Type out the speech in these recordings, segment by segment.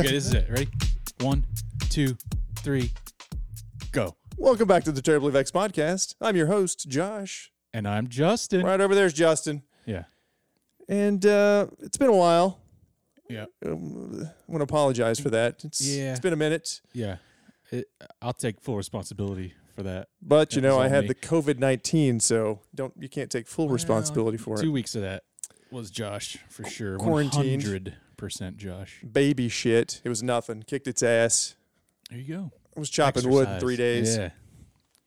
Okay, this is it. Ready? One, two, three, go. Welcome back to the Terribly Vexed podcast. I'm your host, Josh. And I'm Justin. Right over there's Justin. Yeah. And uh, it's been a while. Yeah. Um, I want to apologize for that. It's, Yeah. it's been a minute. Yeah. It, I'll take full responsibility for that. But you know, I had me. the COVID nineteen, so don't you can't take full responsibility for Two it. weeks of that was Josh for sure. quarantined. 100% Josh. Baby shit. It was nothing. Kicked its ass. There you go. I was chopping wood in three days. Yeah.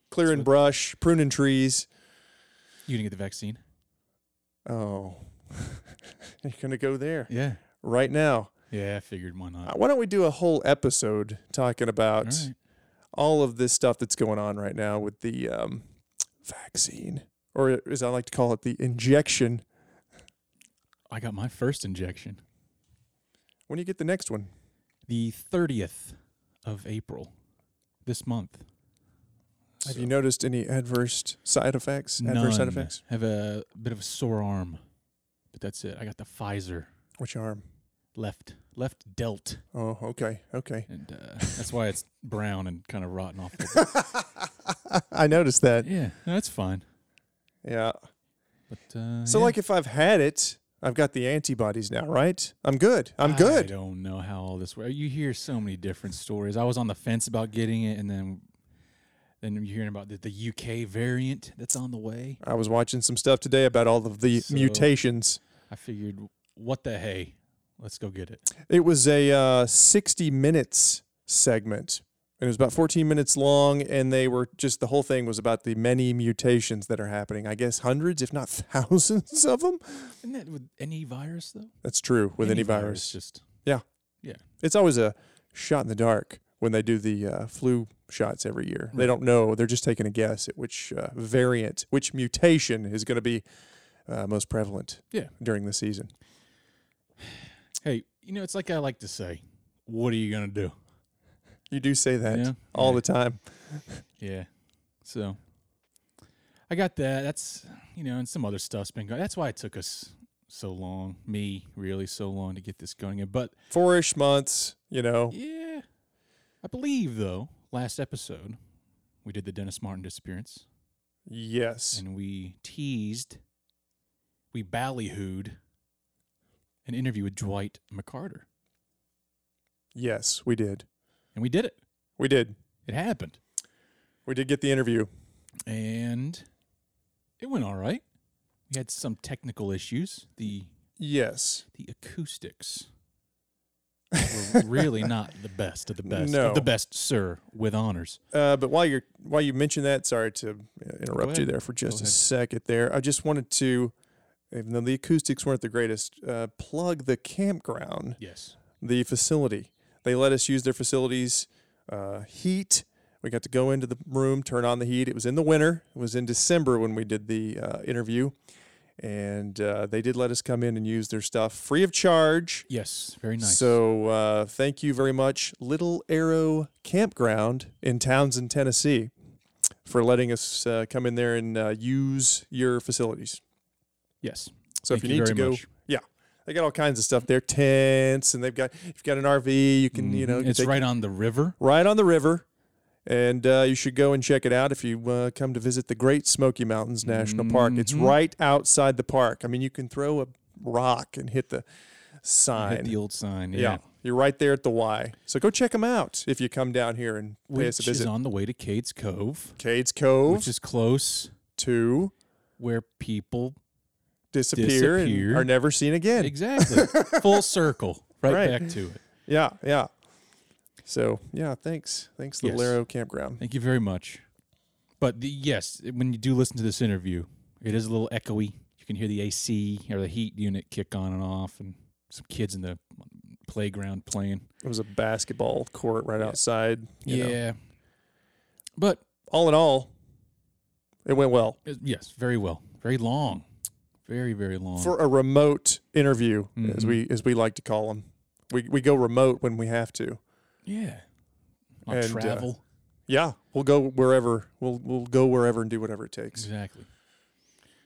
Clearing brush, pruning trees. You didn't get the vaccine? Oh, you're gonna go there Yeah. right now. Yeah, I figured why not. Uh, Why don't we do a whole episode talking about All right. all of this stuff that's going on right now with the um, vaccine, or as I like to call it, the injection. I got my first injection When do you get the next one? the 30th of April this month. Have you noticed any adverse side effects? Adverse side None. effects? Have a bit of a sore arm, but that's it. I got the Pfizer Which arm? left left delt, Oh, okay, okay. and uh, that's why it's brown and kind of rotten off. I noticed that. yeah, no, that's fine. Yeah. But uh, So, yeah. like, if I've had it, I've got the antibodies now, right? I'm good. I'm good. I don't know how all this works. You hear so many different stories. I was on the fence about getting it, and then then you're hearing about the, the UK variant that's on the way. I was watching some stuff today about all of the So- mutations. I figured, what the hey, let's go get it. It was a uh, 60 minutes segment. And it was about 14 minutes long, and they were just the whole thing was about the many mutations that are happening. I guess hundreds, if not thousands of them. Isn't that with any virus though? That's true with any, virus. just yeah, yeah. It's always a shot in the dark when they do the uh, flu shots every year. They don't know; they're just taking a guess at which uh, variant, which mutation is going to be uh, most prevalent. Yeah. during the season. hey, you know, it's like I like to say, what are you gonna do? You do say that Yeah. all Yeah. the time. Yeah. So I got that. That's you know, and some other stuff's been going. That's why it took us so long, me really so long to get this going. in. But Four-ish months, you know. yeah, I believe though last episode we did the Dennis Martin disappearance, Yes. and we teased, we ballyhooed an interview with Dwight McCarter, Yes, we did. And we did it. We did. It happened, We did get the interview. and it went all right. We had some technical issues. The Yes. the acoustics were really not the best of the best No. of the best, sir, with honors. Uh, but while you're while you mention that, sorry to uh, interrupt you there for just a second. There, I just wanted to, even though the acoustics weren't the greatest, uh, plug the campground, Yes. the facility. They let us use their facilities. Uh, heat. We got to go into the room, turn on the heat. It was in the winter. It was in December when we did the uh, interview, and uh, they did let us come in and use their stuff free of charge. Yes. Very nice. So uh, thank you very much, Little Arrow Campground in Townsend, Tennessee, for letting us uh, come in there and uh, use your facilities. yes. So Thank if you, you need to go, much. They got all kinds of stuff there, tents, and they've got if you've got an RV, you can you know Mhm. it's right on the river. right on the river. And uh, you should go and check it out if you uh, come to visit the Great Smoky Mountains National Park. It's Mhm. right outside the park. I mean, you can throw a rock and hit the Hit sign. the old sign. Yeah. Yeah. You're right there at the Y. So go check them out if you come down here and pay us Which a is on the way to Cades Cove, Cades Cove which is close to where people disappear, Disappear. and are never seen again. exactly full circle right, Right. back to it. Yeah, yeah. So yeah, thanks, thanks, Little Yes. Arrow Campground. Thank you very much. But the, yes, when you do listen to this interview, it is a little echoey. You can hear the AC or the heat unit kick on and off, and some kids in the playground playing. It was a basketball court right Yeah. outside. you know. yeah, but All in all, it went well uh, yes, very well, very long, very very long. for a remote interview, as Mhm. we as we like to call them. We we go remote when we have to. yeah, And, uh, travel Yeah, we'll go wherever. We'll we'll go wherever and do whatever it takes. exactly.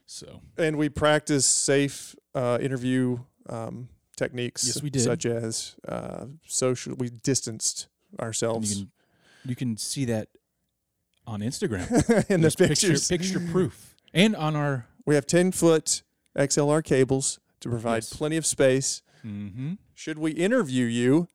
So And we practice safe uh, interview um, techniques. Yes, we did. Such as uh, social, we distanced ourselves You can, you can see that on Instagram. in the There's picture, pictures. picture proof. And on our. We have 10 foot XLR cables to provide Yes. plenty of space. Mm-hmm. Should we interview you?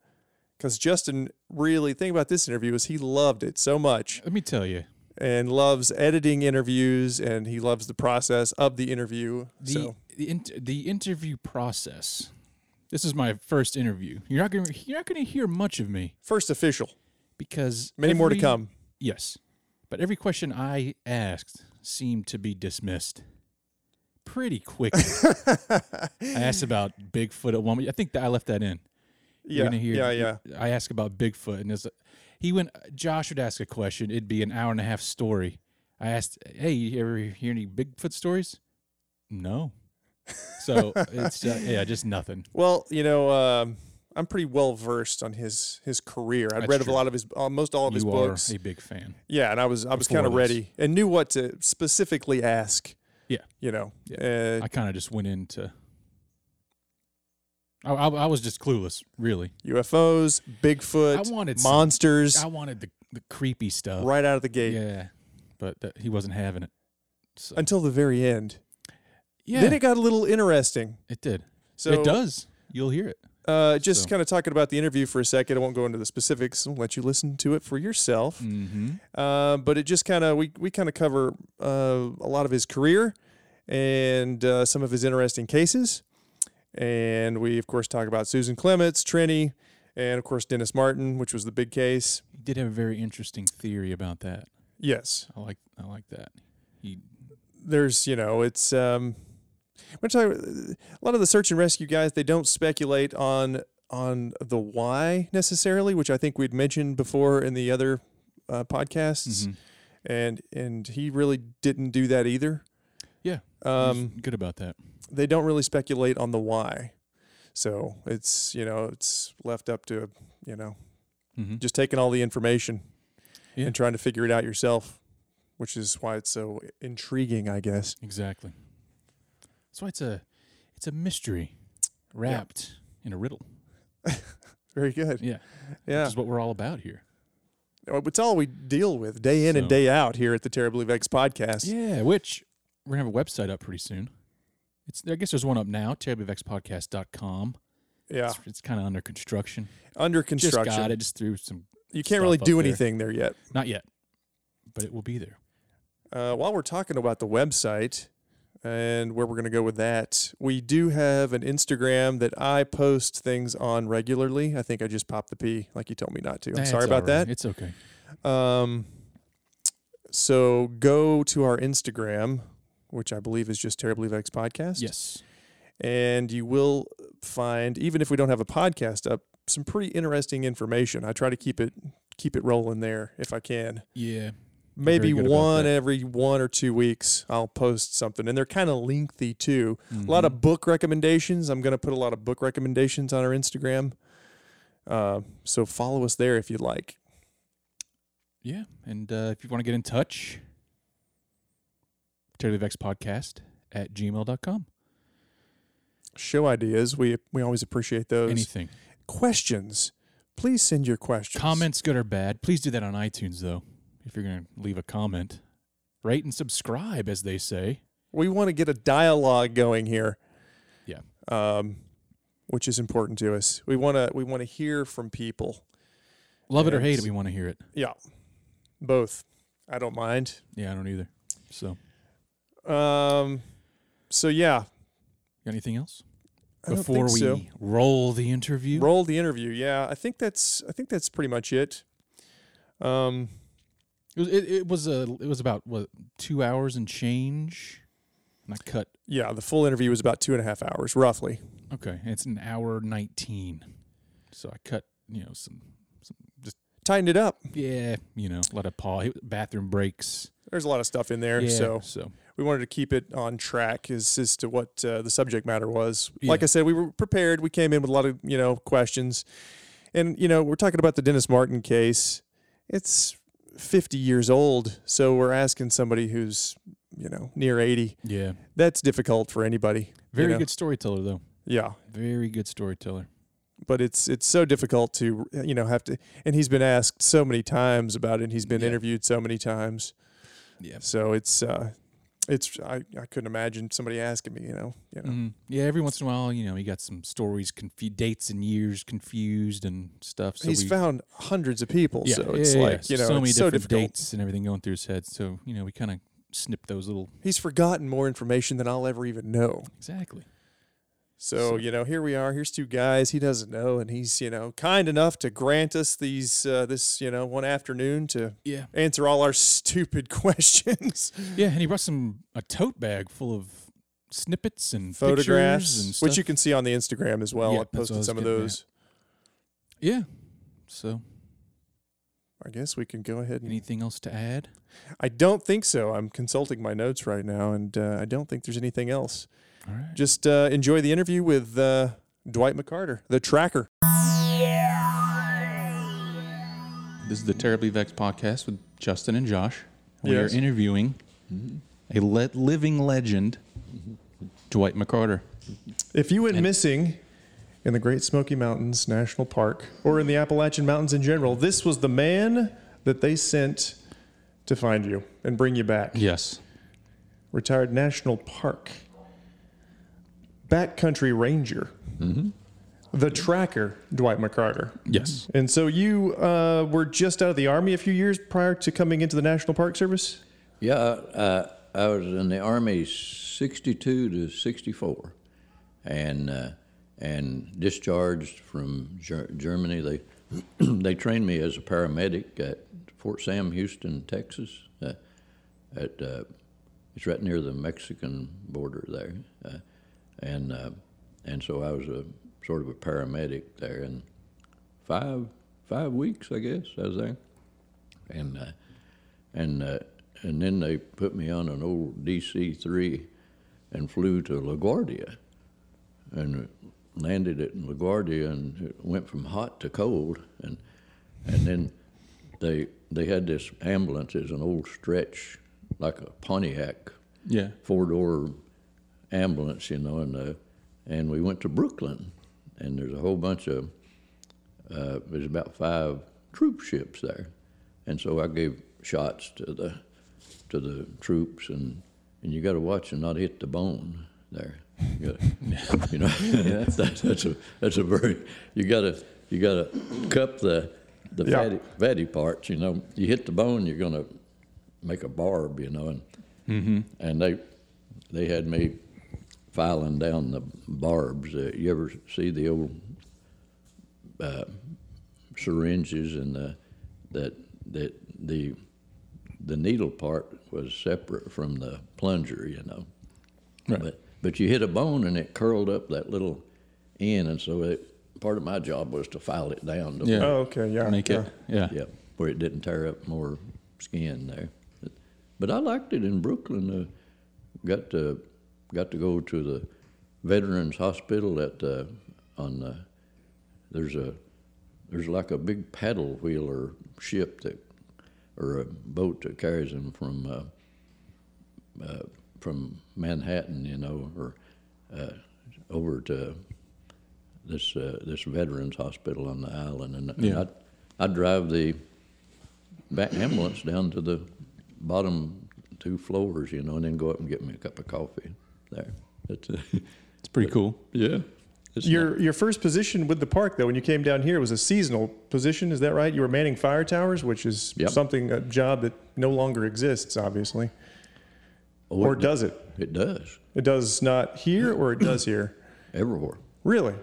Because Justin really, think about this interview is he loved it so much Let me tell you, and loves editing interviews and he loves the process of the interview. the so the, int- the interview process. This is my first interview. You're not going you're not going to hear much of me first official, because many more to come. Yes, but every question I asked seemed to be dismissed pretty quickly. I asked about Bigfoot at one. I think that I left that in. Yeah, hear, yeah, yeah. I asked about Bigfoot, and it's, he went. Josh would ask a question. It'd be an hour and a half story. I asked, "Hey, you ever hear any Bigfoot stories?" No. So it's uh, yeah, just nothing. Well, you know, um, I'm pretty well versed on his his career. I'd That's read of a lot of his, almost all of his you are books. a big fan. Yeah, and I was I was kind of ready and knew what to specifically ask. Yeah. you know, Yeah. uh, I kind of just went into. I, I, I was just clueless, really. UFOs, Bigfoot, I wanted some- monsters, I wanted the the creepy stuff. right out of the gate Yeah, but that, he wasn't having it. So, until the very end. yeah, Then it got a little interesting. it did. So it does. You'll hear it. Uh, just So- kind of talking about the interview for a second. I won't go into the specifics. I'll let you listen to it for yourself. Mm-hmm. Uh, but it just kind of we we kind of cover uh, a lot of his career and uh, some of his interesting cases, and we of course talk about Susan Clements, Trini, and of course Dennis Martin, which was the big case. He did have a very interesting theory about that. Yes, I like I like that. He there's you know it's um, we're talking a lot of the search and rescue guys. They don't speculate on on the why necessarily, which I think we'd mentioned before in the other uh, podcasts, mhm. and and he really didn't do that either. Yeah, Um, good about that. they don't really speculate on the why. So it's you know it's left up to you know Mm-hmm. just taking all the information Yeah. and trying to figure it out yourself, which is why it's so intriguing, I guess. Exactly. That's why it's a it's a mystery wrapped in a riddle. Very good. Yeah, Yeah, which is what we're all about here. it's all we deal with day in and day out here at the Terribly Vexed podcast. Yeah, which we're gonna have a website up pretty soon. It's I guess there's one up now, terriblyvexpodcast.com. Yeah, It's, it's kind of under construction. under construction. Just got it. Just threw some. You can't really do there. anything there yet. Not yet, but it will be there. Uh, while we're talking about the website and where we're going to go with that, we do have an Instagram that I post things on regularly. I think I just popped the P like you told me not to. I'm That's sorry about right. that. It's okay. Um, so go to our Instagram, which I believe is just Terribly Vexed Podcast. Yes. And you will find, even if we don't have a podcast up, some pretty interesting information. I try to keep it keep it rolling there if I can. Yeah. Maybe very good about one every one or two weeks I'll post something. And they're kind of lengthy too. A Mm-hmm. lot of book recommendations. I'm going to put a lot of book recommendations on our Instagram. Uh, so follow us there if you'd like. Yeah, and uh, if you want to get in touch, terriblyvexpodcast at gmail.com. Show ideas. We we always appreciate those. Anything. Questions. Please send your questions. Comments, good or bad. Please do that on iTunes, though, if you're going to leave a comment. Rate and subscribe, as they say. We want to get a dialogue going here. Yeah. Um, which is important to us. We want to we want to hear from people. Love it or hate it, we want to hear it. Yeah. Both. I don't mind. Yeah, I don't either. So, Um, so yeah. got anything else? Before we so. roll the interview? roll the interview. Yeah, I think that's I think that's pretty much it. Um, It was, it, it was a it was about what two hours and change, and I cut. yeah, the full interview was about two and a half hours, roughly. Okay, it's an hour nineteen, so I cut you know some some just Tightened it up. yeah you know a lot of pause bathroom breaks. There's a lot of stuff in there, yeah, so so we wanted to keep it on track as as to what uh, the subject matter was. Like I said, we were prepared. We came in with a lot of you know questions, and you know we're talking about the Dennis Martin case. It's 50 years old, so we're asking somebody who's you know near 80. yeah, That's difficult for anybody. you very know. good storyteller though. Yeah. Very good storyteller. but it's it's so difficult to you know have to and he's been asked so many times about it and he's been Yeah. interviewed so many times Yeah. so it's uh it's I, I couldn't imagine somebody asking me you know you know Mhm. Yeah, every once in a while, you know, he got some stories, confu- dates and years confused and stuff. So he's we, found hundreds of people yeah, so yeah, it's yeah, like you know so many so different difficult dates and everything going through his head. So you know, we kind of snip those little he's forgotten more information than I'll ever even know exactly. So you know here we are here's two guys he doesn't know and he's you know kind enough to grant us these uh, this you know one afternoon to Yeah, answer all our stupid questions yeah, and he brought some a tote bag full of snippets and photographs pictures and stuff. which you can see on the Instagram as well Yeah, I that's what I posted was some of getting at. those yeah. So, I guess we can go ahead and. anything else to add? I don't think so. I'm consulting my notes right now, and uh, I don't think there's anything else. All right. Just uh, enjoy the interview with uh, Dwight McCarter, the tracker. This is the Terribly Vexed podcast with Justin and Josh. We Yes. are interviewing a le- living legend, Dwight McCarter. If you went And- missing in the Great Smoky Mountains National Park or in the Appalachian Mountains in general, this was the man that they sent to find you and bring you back. Yes. Retired National Park, Backcountry Ranger, the tracker, Dwight McCarter. Yes. And so you uh, were just out of the Army a few years prior to coming into the National Park Service? Yeah, uh, I was in the Army 62 to 64 and, uh, and discharged from Ger- Germany. They, they trained me as a paramedic at Fort Sam, Houston, Texas. Uh, at, uh, it's right near the Mexican border there. And, uh, and so I was a sort of a paramedic there. And five, five weeks, I guess, I was there. And, uh, and uh, and then they put me on an old DC three, and flew to LaGuardia, and landed at LaGuardia, and it went from hot to cold, and and then they they had this ambulance as an old stretch, like a Pontiac Yeah. four door ambulance, you know, and uh, and we went to Brooklyn, and there's a whole bunch of uh, there's about five troop ships there, and so I gave shots to the to the troops, and and you got to watch and not hit the bone there. You, gotta, you know, that, that's a that's a very you got to you got to cup the the Yeah. fatty fatty parts. You know, you hit the bone, you're gonna make a barb. You know, and and they they had me filing down the barbs. Uh, you ever see the old uh, syringes and the that that the the needle part was separate from the plunger, you know. Right. But but you hit a bone and it curled up that little end, and so it, part of my job was to file it down to Yeah. Oh, okay, yeah. Make yeah. it. Yeah. yeah, where it didn't tear up more skin there. But, but I liked it in Brooklyn. Uh, got to got to go to the Veterans Hospital at uh, on the, there's a there's like a big paddle wheeler ship that or a boat that carries them from uh, uh, from Manhattan, you know, or uh, over to this uh, this veterans hospital on the island, and, and Yeah. I'd, I'd drive the back ambulance down to the bottom two floors, you know, and then go up and get me a cup of coffee there. That's uh, It's pretty cool. yeah. It's Your your first position with the park though, when you came down here, was a seasonal position. Is that right? You were manning fire towers, which is Yep. something a job that no longer exists, obviously. oh, Or it, does it? it does It does not here, or it does here. everywhere. Really?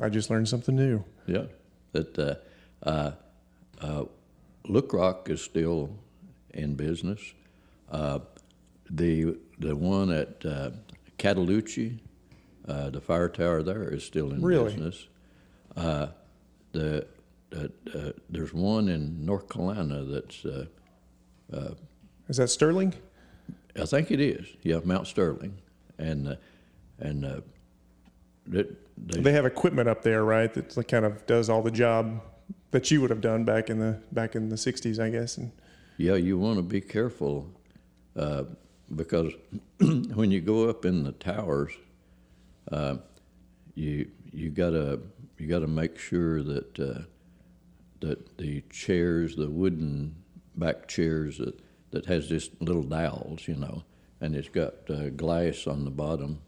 I just learned something new. Yeah, that uh, uh, uh, Look Rock is still in business. Uh, the the one at uh, Cataloochee, uh, the fire tower there is still in Really? business. Uh, the uh, uh, there's one in North Carolina that's uh, Is that Sterling? I think it is yeah Mount Sterling, and uh, and uh, they, They have equipment up there, right? That like kind of does all the job that you would have done back in the back in the '60s, I guess. And Yeah, you want to be careful uh, because when you go up in the towers, uh, you you gotta you gotta make sure that uh, that the chairs, the wooden back chairs that that has just little dowels, you know, and it's got uh, glass on the bottom,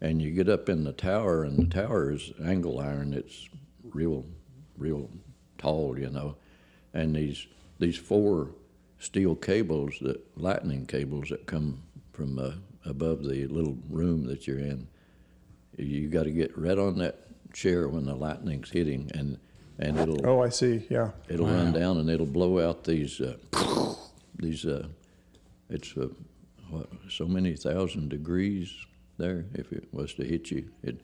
and you get up in the tower, and the tower is angle iron. It's real, real tall, you know, and these these four steel cables that lightning cables that come from uh, above the little room that you're in. You got to get right on that chair when the lightning's hitting, and and it'll Oh, I see. Yeah. it'll run down and it'll blow out these uh, these. Uh, it's uh, what, so many thousand degrees there. If it was to hit you, it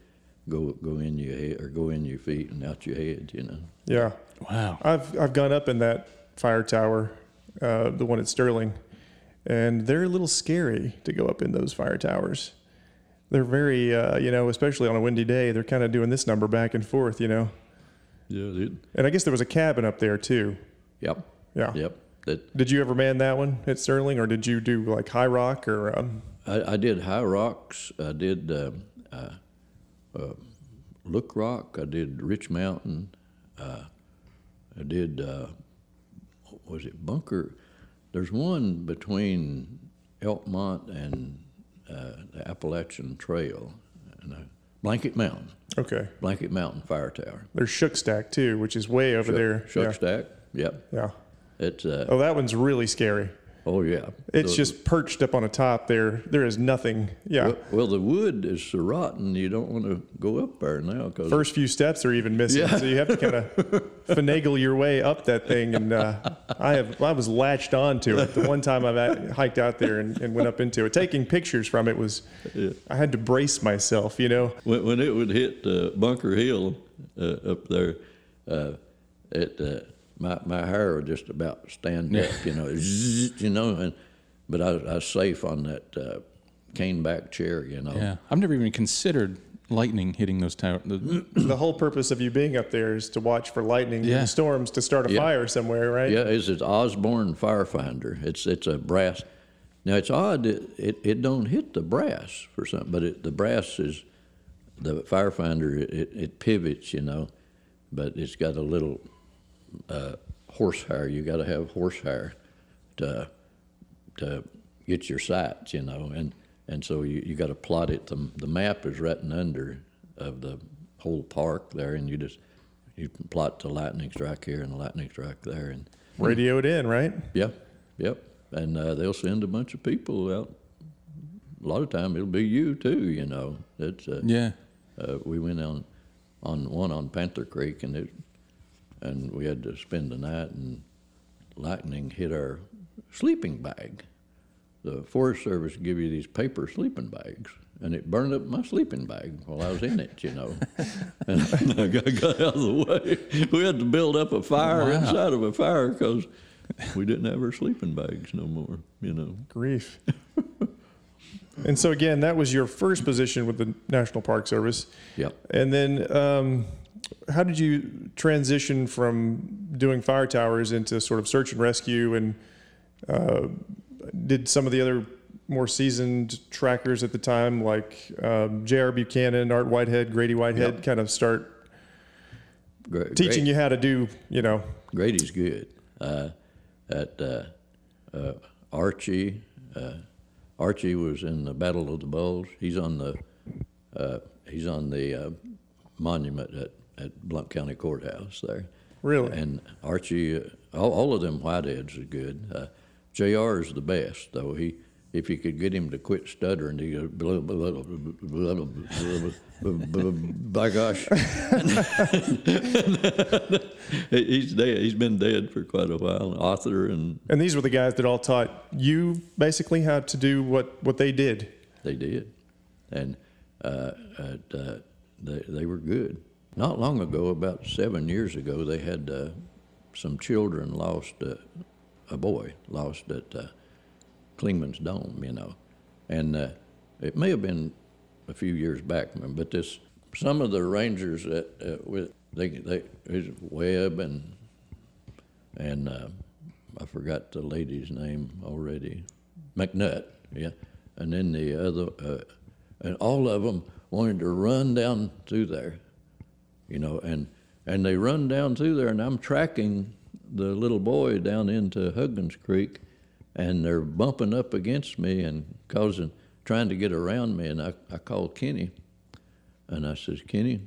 go go in your head or go in your feet and out your head. You know. Yeah. Wow. I've I've gone up in that fire tower, uh, the one at Sterling, and they're a little scary to go up in those fire towers. They're very, uh, you know, especially on a windy day, they're kind of doing this number back and forth, you know. Yeah. It, And I guess there was a cabin up there too. yep. Yeah. Yep. That Did you ever man that one at Sterling, or did you do like High Rock or? Um, I, I did High Rocks. I did uh, uh, uh, Look Rock. I did Rich Mountain. Uh, I did uh, was it Bunker? There's one between Elkmont and uh, the Appalachian Trail, and uh, Blanket Mountain. okay. Blanket Mountain Fire Tower. There's Shuck Stack too, which is way over there. Shuck yeah. Stack. Yep. yeah. It's uh, Oh, that one's really scary. Oh yeah. It's The- just perched up on a top there. There is nothing. Yeah. well, well, the wood is so rotten. You don't want to go up there now because First few steps are even missing, Yeah. so you have to kind of finagle your way up that thing. And uh, I have I was latched onto it. The one time I've hiked out there and, and went up into it, taking pictures from it was I had to brace myself. You know. when, when it would hit uh, Bunker Hill uh, up there, uh, it uh, my my hair would just about stand up, you know, zzz, you know, and but I, I was safe on that uh, cane back chair, you know. Yeah. I've never even considered lightning hitting those towers. The whole purpose of you being up there is to watch for lightning Yeah. and storms to start a Yeah. fire somewhere, right? Yeah, it's an Osborne Firefinder. It's it's a brass. Now it's odd it it, it don't hit the brass for something, but it, the brass is the Firefinder. It, it pivots, you know, but it's got a little uh, horsehair. You got to have horsehair to to get your sights, you know, and and so you, you got to plot it. The, the map is written under of the whole park there, and you just you plot the lightning strike here and the lightning strike there, and Radio it in, right? Yeah, yep. And uh, they'll send a bunch of people out. A lot of time it'll be you too, you know. It's uh, yeah. uh, we went on on one on Panther Creek and it and we had to spend the night and lightning hit our sleeping bag. The Forest Service give you these paper sleeping bags, and it burned up my sleeping bag while I was in it, you know. and I got, got out of the way. We had to build up a fire Wow. inside of a fire because we didn't have our sleeping bags no more, you know. Grief. and so again, that was your first position with the National Park Service. Yep. And then, um, how did you transition from doing fire towers into sort of search and rescue? And uh, did some of the other more seasoned trackers at the time, like um, J.R. Buchanan, Art Whitehead, Grady Whitehead, Yep. kind of start Gra- teaching you how to do, you know? Grady's good. Uh, at uh, uh, Archie, uh, Archie was in the Battle of the Bulge. He's on the uh, he's on the uh, monument at, at Blount County Courthouse there. Really? And Archie, uh, all, all, of them whiteheads are good. Uh, J.R. is the best, though. He, if you could get him to quit stuttering, he goes, blah, blah, blah, blah, blah, blah, blah, by gosh. he's dead. He's been dead for quite a while. An author and. And these were the guys that all taught you basically how to do what, what they did. They did. And uh, uh, they, they were good. Not long ago, about seven years ago, they had uh, some children lost uh, a boy lost at uh, Clingman's Dome, you know, and uh, it may have been a few years back, but this some of the rangers that uh, with they they Webb and and uh, I forgot the lady's name already, McNutt, yeah, and then the other, uh, and all of them wanted to run down through there, you know, and and they run down through there, and I'm tracking the little boy down into Huggins Creek, and they're bumping up against me and causing trying to get around me, and I, I called Kenny, and I says, Kenny,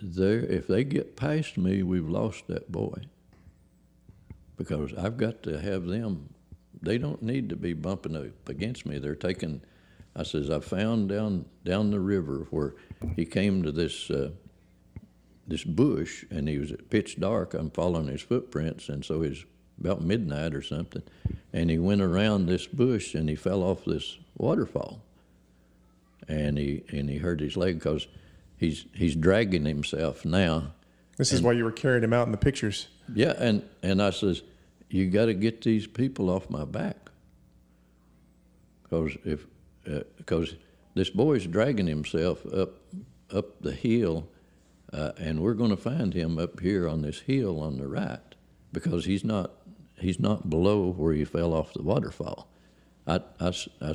there if they get past me, we've lost that boy. Because I've got to have them they don't need to be bumping up against me. They're taking I says, I found down down the river where he came to this uh, this bush and he was pitch dark. I'm following his footprints, and so he's about midnight or something, and he went around this bush and he fell off this waterfall, and he and he hurt his leg because he's he's dragging himself now. This is why you were carrying him out in the pictures. Yeah, and and I says, you got to get these people off my back, because if because uh, this boy's dragging himself up up the hill, uh, and we're going to find him up here on this hill on the right, because he's not he's not below where he fell off the waterfall. I, I, I,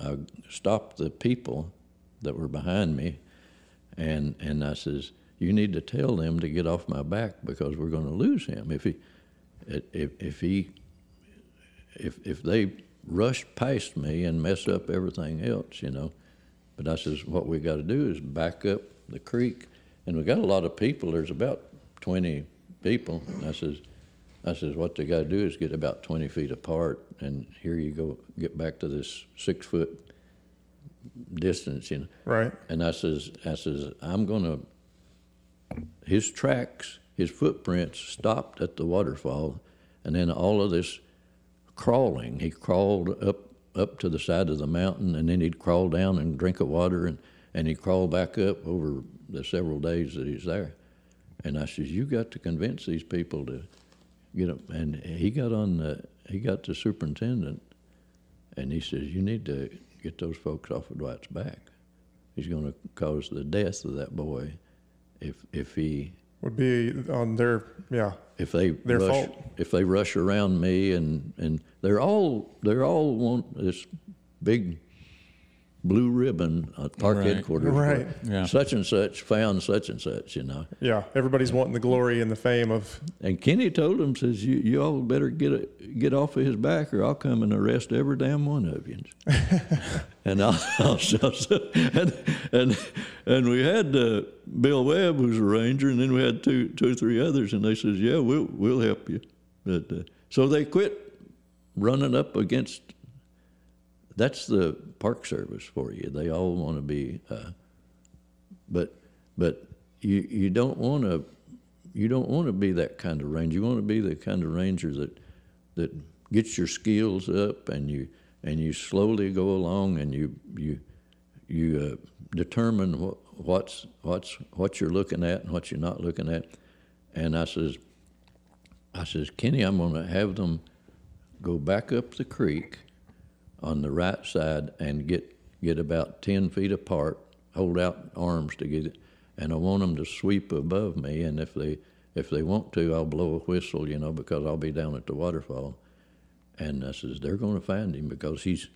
I stopped the people that were behind me, and and I says, "You need to tell them to get off my back because we're going to lose him if he if if he if if they rush past me and mess up everything else, you know. But I says, what we got to do is back up the creek, and we got a lot of people. There's about 20 people. And I says, I says, what they got to do is get about 20 feet apart, and here you go, get back to this six foot distance, you know. Right. And I says, I says, I'm gonna. His tracks, his footprints stopped at the waterfall, and then all of this crawling. He crawled up up to the side of the mountain, and then he'd crawl down and drink of water, and and he'd crawl back up over the several days that he's there. And I says, you got to convince these people to get them. And he got on the he got the superintendent, and he says, you need to get those folks off of Dwight's back. He's going to cause the death of that boy if if he Would be on their yeah. if they Their rush, fault. if they rush around me and and they're all they're all want this big blue ribbon at park Right. headquarters. Right. Yeah. Such and such found such and such, you know. Yeah. Everybody's wanting the glory and the fame of And Kenny told him, says, you, you all better get a, get off of his back or I'll come and arrest every damn one of you. and I'll, I'll, and, and, and we had uh, Bill Webb, who's a ranger, and then we had two, two or three others, and they says, yeah, we'll, we'll help you. But, uh, so they quit running up against, that's the Park Service for you. They all want to be, uh, but, but you, you don't want to you don't want to be that kind of ranger. You want to be the kind of ranger that that gets your skills up and you and you slowly go along and you you you uh, determine what, what's what's what you're looking at and what you're not looking at. And I says, I says, Kenny, I'm going to have them go back up the creek on the right side and get get about ten feet apart, hold out arms to get it, and I want them to sweep above me. And if they if they want to, I'll blow a whistle, you know, because I'll be down at the waterfall. And I says they're going to find him because he's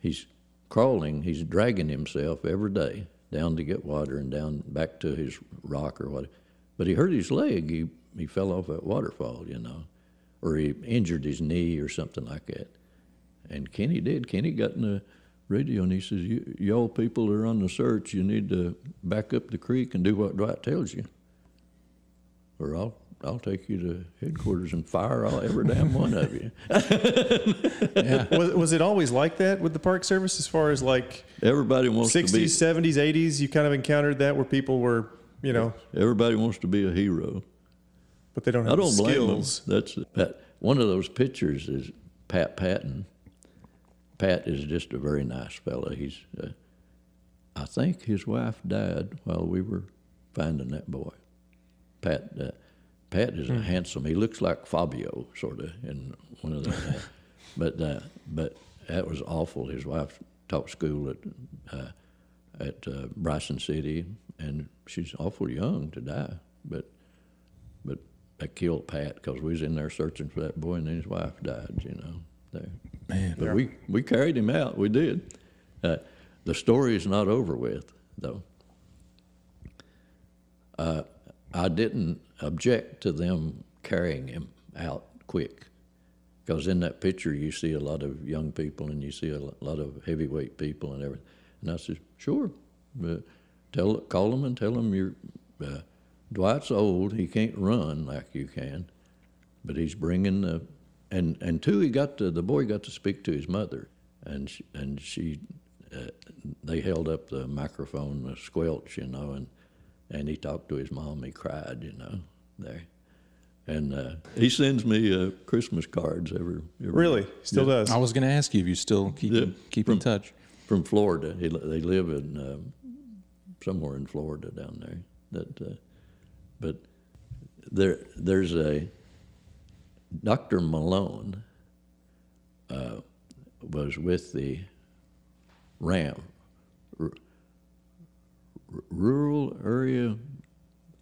he's crawling, he's dragging himself every day down to get water and down back to his rock or what. But he hurt his leg. He he fell off that waterfall, you know, or he injured his knee or something like that. And Kenny did. Kenny got in the radio and he says, "Y'all people are on the search. You need to back up the creek and do what Dwight tells you, or I'll I'll take you to headquarters and fire all every damn one of you." was, was it always like that with the Park Service as far as like Everybody wants to 60s, be 70s, 80s? You kind of encountered that where people were, you know, everybody wants to be a hero. but they don't have I don't the blame skills. them. That's Pat. One of those pictures is Pat Patton. Pat is just a very nice fellow. He's, uh, I think his wife died while we were finding that boy. Pat, uh, Pat is a handsome. He looks like Fabio, sort of, in one of those. uh, but uh, but that was awful. His wife taught school at uh, at uh, Bryson City, and she's awful young to die. But but that killed Pat because we was in there searching for that boy, and then his wife died. You know, there. Man. But Yeah. we we carried him out. We did. Uh, the is not over with, though. Uh, I didn't object to them carrying him out quick, because in that picture you see a lot of young people and you see a lot of heavyweight people and everything. And I said, sure, uh, tell call them and tell them you're. Uh, Dwight's old; he can't run like you can, but he's bringing the. And and two, he got to the boy got to speak to his mother, and she, and she, uh, they held up the microphone, the squelch, you know, and and he talked to his mom. He cried, you know, there. And uh, he sends me uh, Christmas cards every, every Really? Still does. I was going to ask you if you still keep Yeah. keep in touch. from Florida. He, they live in um, somewhere in Florida down there. That, uh, but there there's a Dr. Malone uh, was with the RAM r- rural area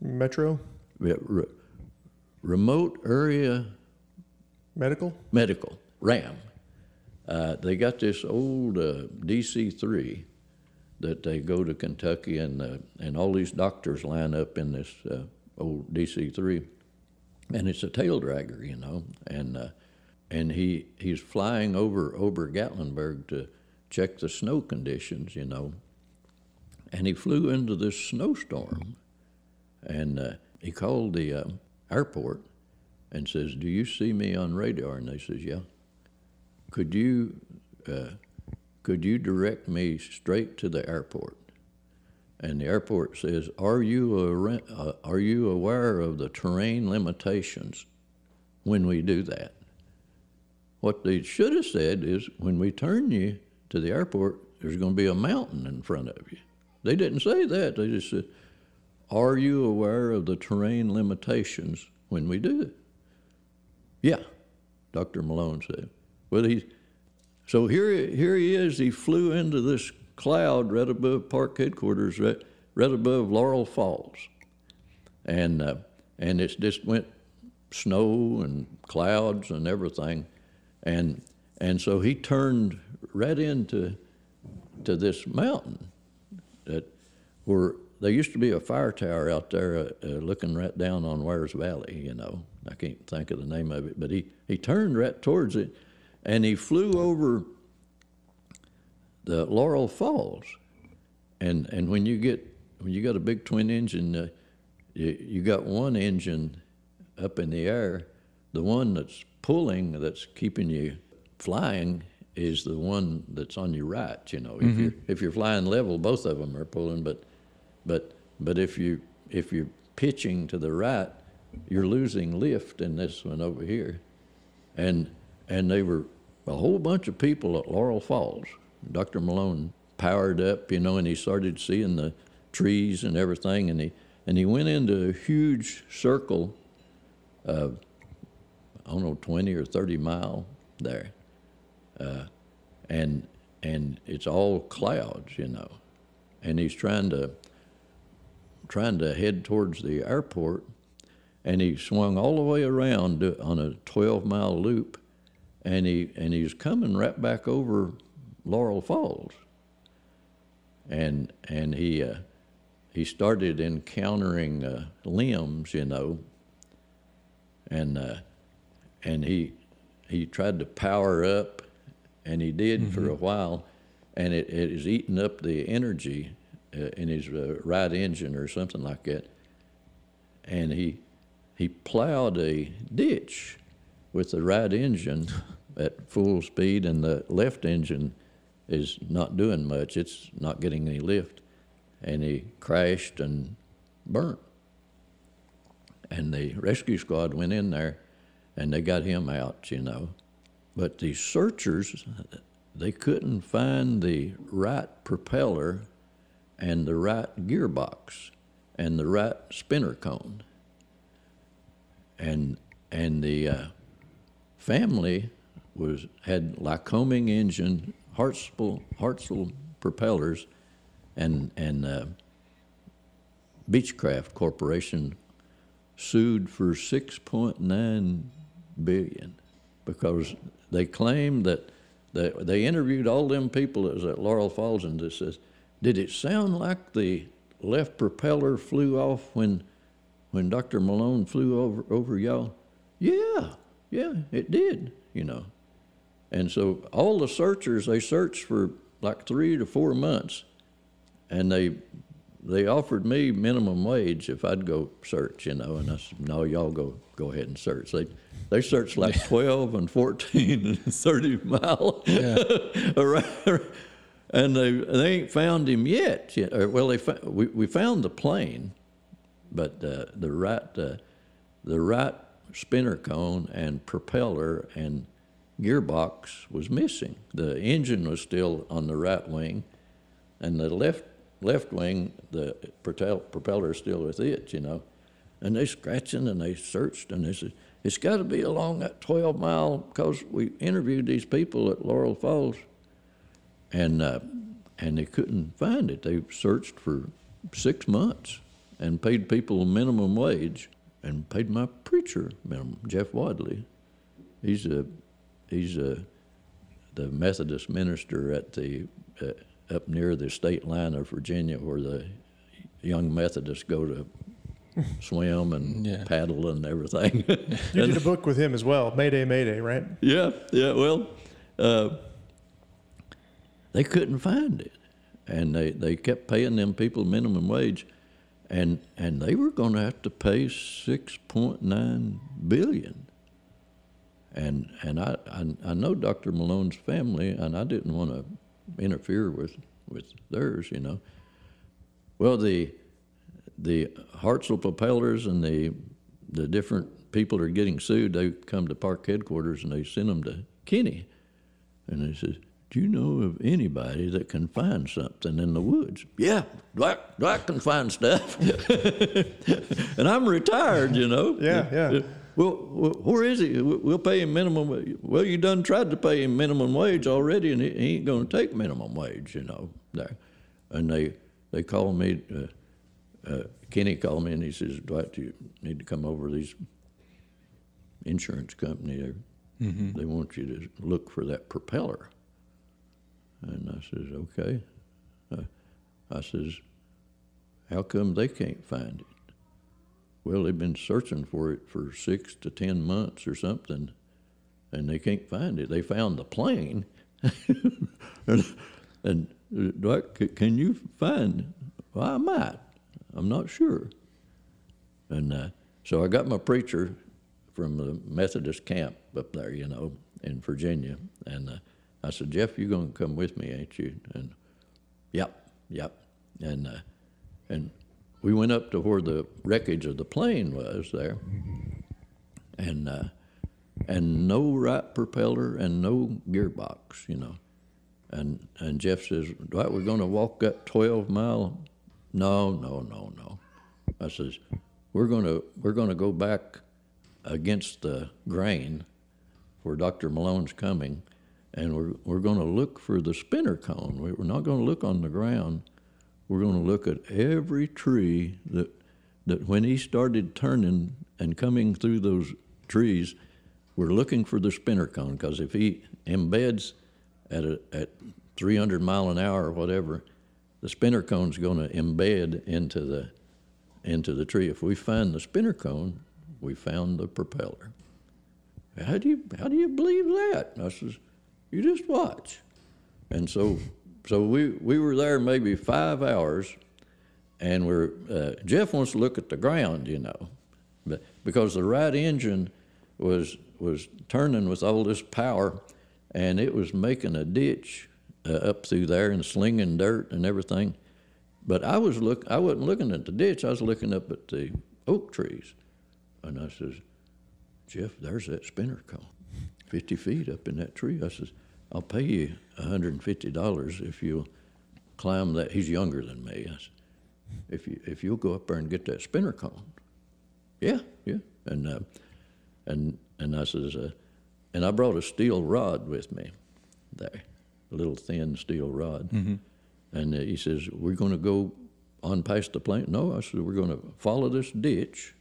Metro yeah, remote area medical. medical RAM. Uh, they got this old uh, DC three that they go to Kentucky and uh, and all these doctors line up in this uh, old DC three, and it's a tail dragger, you know, and uh, and he he's flying over over Gatlinburg to check the snow conditions, you know, and he flew into this snowstorm, and uh, he called the uh, airport and says, "Do you see me on radar?" And they says, "Yeah." Could you uh, could you direct me straight to the airport? And the airport says, "Are you a, uh, are you aware of the terrain limitations when we do that?" What they should have said is, "When we turn you to the airport, there's going to be a mountain in front of you." They didn't say that. They just said, "Are you aware of the terrain limitations when we do it?" Yeah, Dr. Malone said. Well, he, so here, here he is. He flew into this cloud right above park headquarters, right, right above Laurel Falls, and uh, and it just went snow and clouds and everything, and and so he turned right into to this mountain that where there used to be a fire tower out there uh, uh, looking right down on Wears Valley, you know. I can't think of the name of it, but he, he turned right towards it and he flew over the Laurel Falls. And, and when you get, when you got a big twin engine, uh, you, you got one engine up in the air. The one that's pulling, that's keeping you flying, is the one that's on your right. You know, if you're if you're flying level, both of them are pulling. But but but if you if you're pitching to the right, you're losing lift in this one over here. And and they were a whole bunch of people at Laurel Falls. Dr. Malone powered up, you know, and he started seeing the trees and everything, and he and he went into a huge circle of I don't know, twenty or thirty mile there, uh, and and it's all clouds, you know, and he's trying to trying to head towards the airport, and he swung all the way around on a twelve mile loop, and he and he's coming right back over Laurel Falls, and and he uh, he started encountering uh, limbs, you know, and uh, and he he tried to power up, and he did for a while, and it, it is eating up the energy uh, in his uh, right engine or something like that, and he he plowed a ditch with the right engine at full speed, and the left engine is not doing much. It's not getting any lift, and he crashed and burnt and the rescue squad went in there and they got him out, you know. But the searchers, they couldn't find the right propeller and the right gearbox and the right spinner cone. And and the uh, family was had Lycoming engine, Hartzell, Hartzell propellers, and and uh, Beechcraft Corporation sued for 6.9 billion because they claimed that they, they interviewed all them people that was at Laurel Falls, and they says, "Did it sound like the left propeller flew off when when Dr. Malone flew over over y'all?" Yeah, yeah, it did. You know, and so all the searchers they searched for like three to four months, and they they offered me minimum wage if I'd go search, you know, and I said, no, y'all go go ahead and search. They they searched like 12 and 14 and 30 mile around, and they they ain't found him yet. Well, they we we found the plane, but uh, the right uh, the right spinner cone and propeller and gearbox was missing. The engine was still on the right wing, and the left left wing, the propel, propeller still with it, you know. And they scratching and they searched and they said, it's got to be along that 12 mile, because we interviewed these people at Laurel Falls, and uh, and they couldn't find it. They searched for six months and paid people minimum wage and paid my preacher minimum, Jeff Wadley. He's a he's a the Methodist minister at the uh, up near the state line of Virginia, where the young Methodists go to swim and Yeah. paddle and everything. You did a book with him as well, Mayday, Mayday, right? yeah, yeah. Well, uh, they couldn't find it, and they, they kept paying them people minimum wage, and and they were going to have to pay six point nine billion. And and I, I I know Dr. Malone's family, and I didn't want to interfere with with theirs, you know. Well, the the Hartzell propellers and the the different people that are getting sued, they come to park headquarters and they send them to Kenny, and they says, "Do you know of anybody that can find something in the woods?" Yeah, Dwight, Dwight can find stuff, and I'm retired, you know. Yeah, yeah. Well, where is he? We- We'll pay him minimum. Well, you done tried to pay him minimum wage already, and he, ain't going to take minimum wage, you know. There, and they they called me. Uh, uh, Kenny called me and he says, "Dwight, you need to come over to these insurance company. They they want you to look for that propeller." And I says, "Okay." Uh, I says, "How come they can't find it?" Well, they've been searching for it for six to ten months or something, and they can't find it. They found the plane, and, and uh, Dwight, c- can you find? Well, I might. I'm not sure. And uh, so I got my preacher from the Methodist camp up there, you know, in Virginia, and uh, I said, Jeff, you're gonna come with me, ain't you? And yep, yep, and uh, and we went up to where the wreckage of the plane was there, and uh, and no right propeller and no gearbox, you know. And and Jeff says, Dwight, we're going to walk that twelve mile. No, no, no, no. I says, we're going to we're going to go back against the grain where Dr. Malone's coming, and we're we're going to look for the spinner cone. We- We're not going to look on the ground. We're going to look at every tree that that when he started turning and coming through those trees, we're looking for the spinner cone because if he embeds at a, at 300 mile an hour or whatever, the spinner cone's going to embed into the into the tree. If we find the spinner cone, we found the propeller. How do you how do you believe that? I says, you just watch. And so so we we were there maybe five hours, and we're uh, Jeff wants to look at the ground, you know, but because the right engine was was turning with all this power, and it was making a ditch uh, up through there and slinging dirt and everything. But I was look I wasn't looking at the ditch. I was looking up at the oak trees, and I says, Jeff, there's that spinner cone, 50 feet up in that tree. I says, I'll pay you $150 if you'll climb that. He's younger than me. I said, if, you, if you'll go up there and get that spinner cone. Yeah, yeah. And, uh, and, and I says, uh, and I brought a steel rod with me there, a little thin steel rod. And uh, he says, we're going to go on past the plane. No, I said, we're going to follow this ditch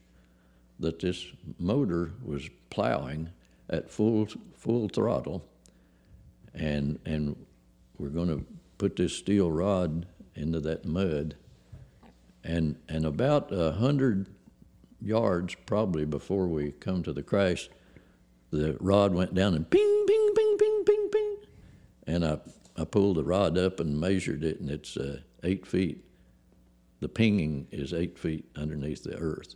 that this motor was plowing at full full throttle, and and we're going to put this steel rod into that mud, and and about a hundred yards probably before we come to the crash, the rod went down and ping, ping, ping, ping, ping, ping, and I I pulled the rod up and measured it, and it's uh, eight feet. The pinging is eight feet underneath the earth,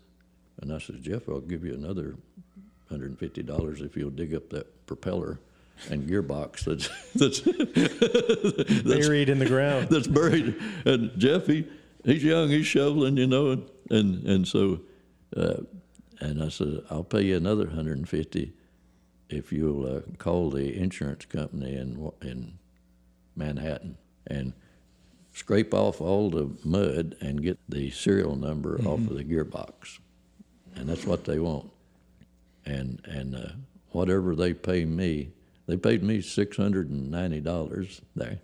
and I said, Jeff, I'll give you another hundred and fifty dollars if you'll dig up that propeller and gearbox that's that's Buried in the ground. that's buried. And Jeff, he, he's young, he's shoveling, you know, and and, and so, uh, and I said, I'll pay you another hundred and fifty if you'll uh, call the insurance company in in Manhattan and scrape off all the mud and get the serial number off of the gearbox, and that's what they want. And and uh, whatever they pay me, they paid me six hundred and ninety dollars there.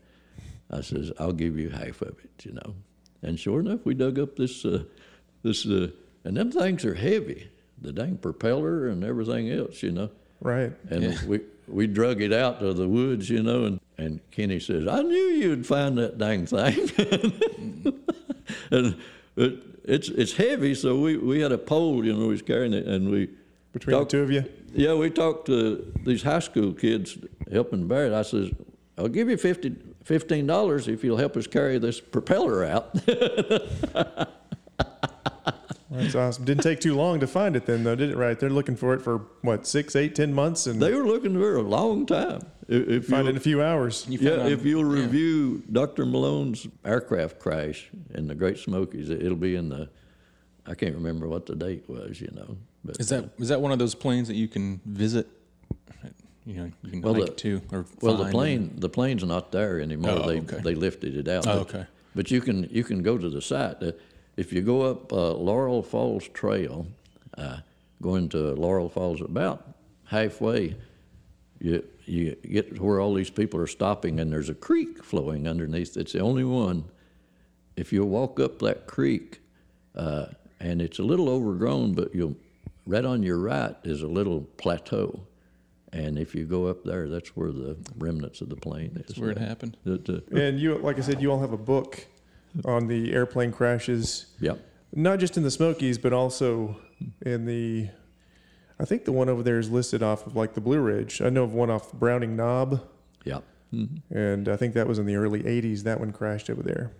I says, I'll give you half of it, you know. And sure enough, we dug up this, uh, this, uh, and them things are heavy, the dang propeller and everything else, you know. Right. And we we drug it out to the woods, you know, and, and Kenny says, I knew you'd find that dang thing. and it, it's it's heavy, so we, we had a pole, you know, we was carrying it, and we Between talked- the two of you. yeah, we talked to these high school kids helping bear it. I says, I'll give you 50, $15 if you'll help us carry this propeller out. That's awesome. Didn't take too long to find it then, though, did it? Right. They're looking for it for what, six, eight, ten months, and they were looking for a long time. If, if find it in a few hours. You yeah, found if you'll yeah. review Dr. Malone's aircraft crash in the Great Smokies, it'll be in the, I can't remember what the date was, you know. But, Is that is that one of those planes that you can visit? You know, you can Well, hike the- to or Well, the plane, the plane's not there anymore. Oh, they okay. they lifted it out. Oh, but, okay. But you can you can go to the site. Uh, if you go up uh, Laurel Falls Trail, uh, going to Laurel Falls, about halfway, you you get to where all these people are stopping, and there's a creek flowing underneath. It's the only one. If you walk up that creek, uh, and it's a little overgrown, but you'll right on your right is a little plateau. And if you go up there, that's where the remnants of the plane is. That's where it happened. That, And you, like I said, you all have a book on the airplane crashes, yeah. not just in the Smokies, but also in the. I think the one over there is listed off of like the Blue Ridge. I know of one off Browning Knob, Yeah. Mm-hmm. and I think that was in the early '80s. That one crashed over there,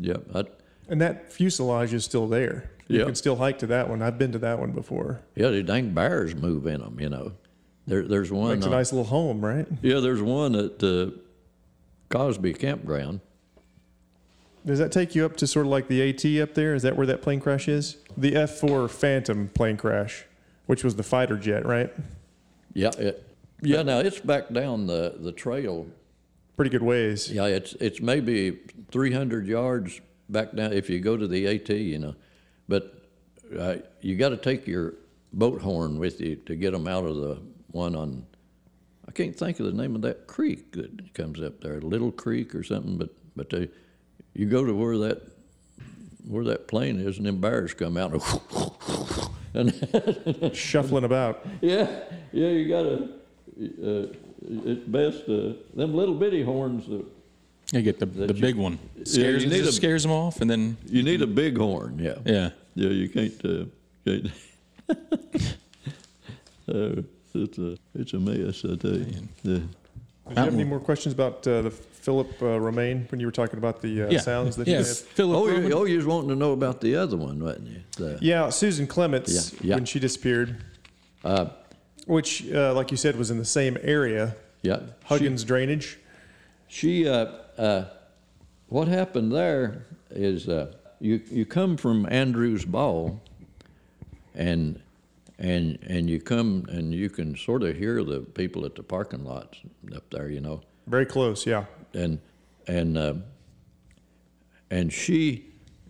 Yeah. I, and that fuselage is still there. You Yeah. can still hike to that one. I've been to that one before. yeah, the dang bears move in them, you know. There, there's one. Makes a uh, nice little home, right? Yeah, there's one at uh, Cosby Campground. Does that take you up to sort of like the AT up there? Is that where that plane crash is? The F4 Phantom plane crash, which was the fighter jet, right? Yeah. It, yeah. Now it's back down the, the trail. Pretty good ways. Yeah, it's it's maybe 300 yards back down if you go to the AT, you know. But uh, you got to take your boat horn with you to get them out of the one on. I can't think of the name of that creek that comes up there, Little Creek or something. But but they, you go to where that where that plane is, and them bears come out and Shuffling about. yeah, yeah, you gotta. Uh, it's best uh, them little bitty horns. That You get the the you- big one. Yeah, Scares, you it need a- scares them off, and then you need a big horn. Yeah, yeah. yeah. You can't. Uh, can't. uh, it's a it's a mess. I tell you. Yeah. Did you have any more questions about uh, the Philip uh, Romaine when you were talking about the uh, yeah. sounds that yeah. he had? Philip Oh, you, oh, you was wanting to know about the other one, wasn't you? The- Yeah, Susan Clements, Yeah, yeah. when she disappeared, Uh, which, uh, like you said, was in the same area, yeah. Huggins Drainage. She, uh, what happened there is uh, you you come from Andrews Bald, and and and you come and you can sort of hear the people at the parking lots up there, you know, Very close, yeah. and and uh, and she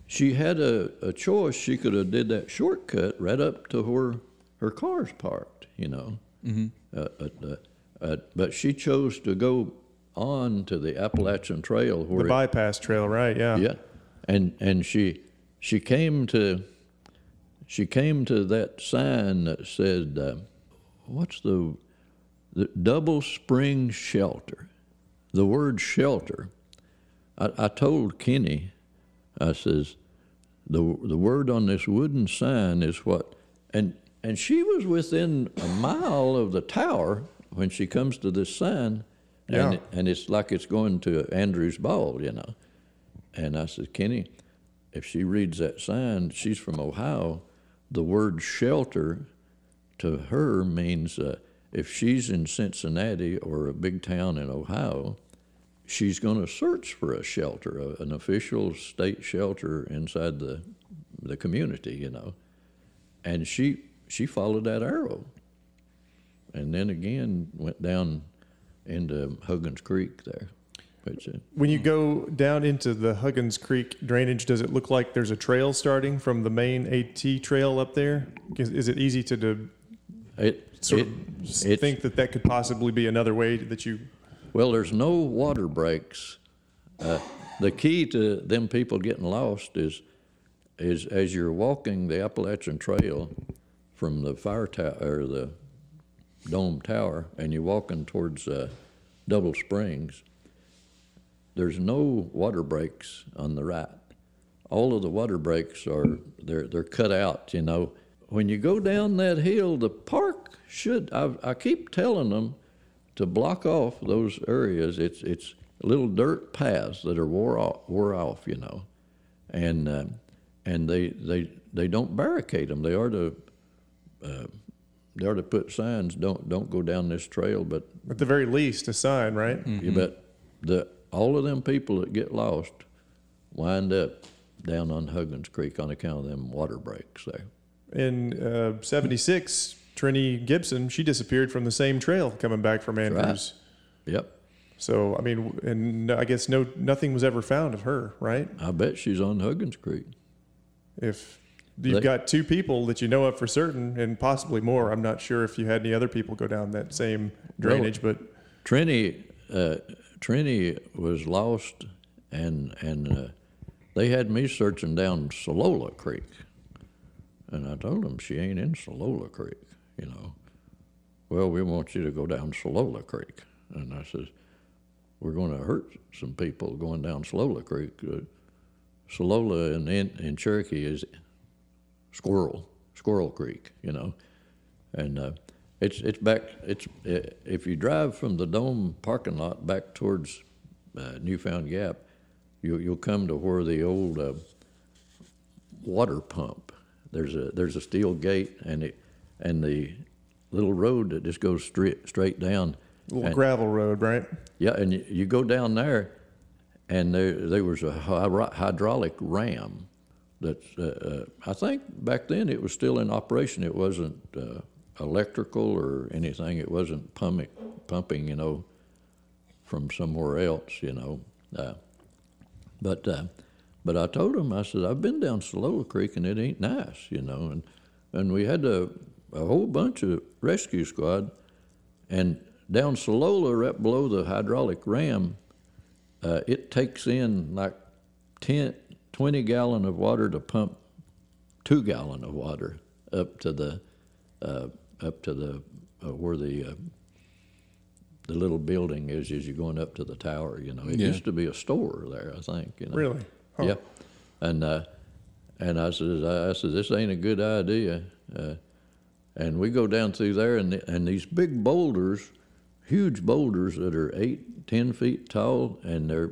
she had a, a choice. She could have did that shortcut right up to where her car's parked, you know. Mm-hmm. Uh, uh, uh, uh, but she chose to go on to the Appalachian Trail where The it- bypass trail, right? Yeah. yeah, and and she she came to she came to that sign that said, uh, "What's the the Double Spring Shelter?" the word shelter. I, I told Kenny, I says, the the word on this wooden sign is what, and and she was within a mile of the tower when she comes to this sign, Yeah. and it's like it's going to Andrew's Bald, you know. And I said, Kenny, if she reads that sign, she's from Ohio. The word shelter to her means uh, if she's in Cincinnati or a big town in Ohio, she's going to search for a shelter, a, an official state shelter inside the the community, you know. And she she followed that arrow, and then again went down into Huggins Creek there. When you go down into the Huggins Creek drainage, does it look like there's a trail starting from the main AT trail up there? Is, is it easy to, to it, sort it, of think that that could possibly be another way that you? Well, there's no water breaks. Uh, the key to them people getting lost is, is as you're walking the Appalachian Trail from the fire tower or the dome tower, and you're walking towards uh, Double Springs. There's no water breaks on the right. All of the water breaks are they're they're cut out. You know, when you go down that hill, the park should. I, I keep telling them to block off those areas. It's it's little dirt paths that are wore off, wore off. You know, and uh, and they they they don't barricade them. They are to uh, they are to put signs. Don't don't go down this trail, but At the very least, a sign, right? you bet the all of them people that get lost wind up down on Huggins Creek on account of them water breaks there. In uh, 76, Trenny Gibson, she disappeared from the same trail coming back from right. Andrews. Yep, So, I mean, and I guess no, nothing was ever found of her, right? I bet she's on Huggins Creek. If you've got two people that you know of for certain, and possibly more, I'm not sure if you had any other people go down that same drainage, but Trenny, uh, Trenny was lost, and and uh, they had me searching down Solola Creek, and I told them she ain't in Solola Creek, you know. Well, we want you to go down Solola Creek, and I says, we're going to hurt some people going down Solola Creek. Uh, Solola in, in in Cherokee is Squirrel Squirrel Creek, you know, and uh, it's it's back. It's uh, if you drive from the dome parking lot back towards uh, Newfound Gap, you you'll come to where the old uh, water pump. There's a there's a steel gate and it and the little road that just goes straight straight down. little And- gravel road, right? yeah, and you, you go down there, and there there was a hy- hydraulic ram that uh, uh, I think back then it was still in operation. It wasn't uh, electrical or anything. It wasn't pumping pumping, you know, from somewhere else, you know. Uh, but uh, but I told him I said I've been down Solola Creek and it ain't nice, you know, and and we had a a whole bunch of rescue squad, and down Solola, right below the hydraulic ram, uh, it takes in like 10, 20 gallon of water to pump two gallon of water up to the uh, up to the uh, where the uh, the little building is as you're going up to the tower. You know, it Yeah. used to be a store there. I think. You know? Really? Huh. Yeah, and uh, and I said, I said, this ain't a good idea. Uh, and we go down through there, and and these big boulders, huge boulders that are eight, ten feet tall, and they're,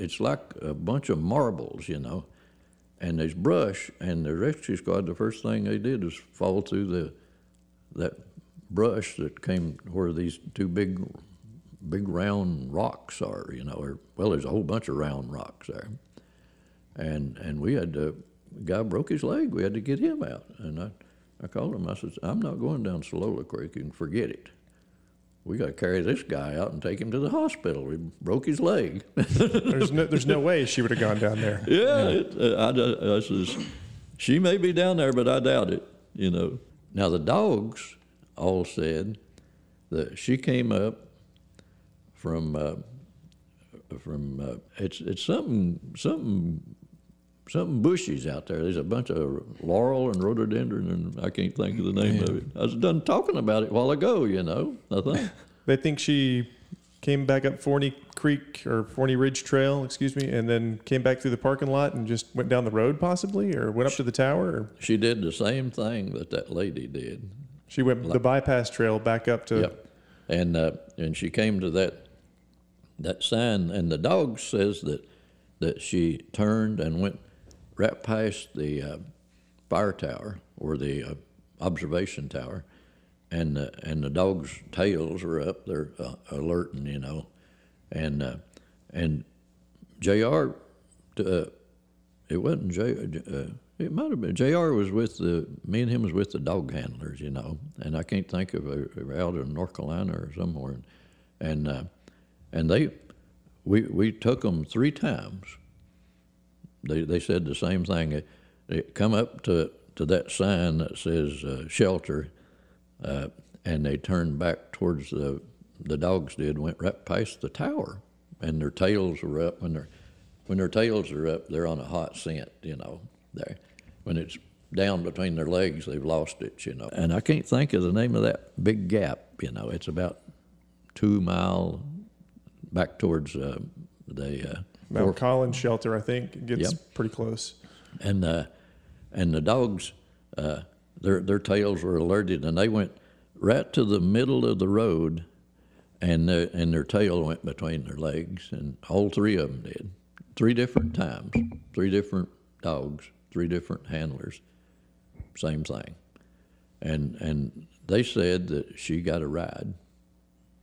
it's like a bunch of marbles, you know. And there's brush, and the rescue squad, the first thing they did was fall through the, that brush that came where these two big, big round rocks are, you know. Or, well, there's a whole bunch of round rocks there and and we had to guy broke his leg. We had to get him out. And I, I called him. I said, I'm not going down Solola Creek. You can forget it. We got to carry this guy out and take him to the hospital. He broke his leg. There's no, there's no way she would have gone down there. yeah, it, uh, I, I says, she may be down there, but I doubt it. You know. Now the dogs all said that she came up from uh, from uh, it's it's something something something bushes out there. There's a bunch of laurel and rhododendron, and I can't think of the name of it. I was done talking about it a while ago. You know, I think. They think she came back up Forney Creek or Forney Ridge Trail, excuse me, and then came back through the parking lot and just went down the road possibly, or went up to the tower, or She did the same thing that that lady did. she went the bypass trail back up to. Yep. And uh, and she came to that that sign, and the dog says that that she turned and went right past the uh, fire tower or the uh, observation tower, and uh, and the dog's tails are up. They're uh, alerting, you know, and uh, and J.R. Uh, it wasn't J. Uh, it might have been J.R. was with the me and him was with the dog handlers, you know, and I can't think of a, out in North Carolina or somewhere, and uh, and they we we took them three times. They they said the same thing. They, come up to to that sign that says uh, shelter, uh, and they turned back towards the the dogs did went right past the tower, and their tails were up when their when their tails are up, they're on a hot scent, you know. There, when it's down between their legs, they've lost it, you know. And I can't think of the name of that big gap. You know, it's about two mile back towards uh, the uh, Mount Fort- Collins shelter, I think, gets Yep. pretty close. and uh, and the dogs, uh, their their tails were alerted, and they went right to the middle of the road, and their, and their tail went between their legs, and all three of them did, three different times, three different dogs, three different handlers, same thing, and and they said that she got a ride,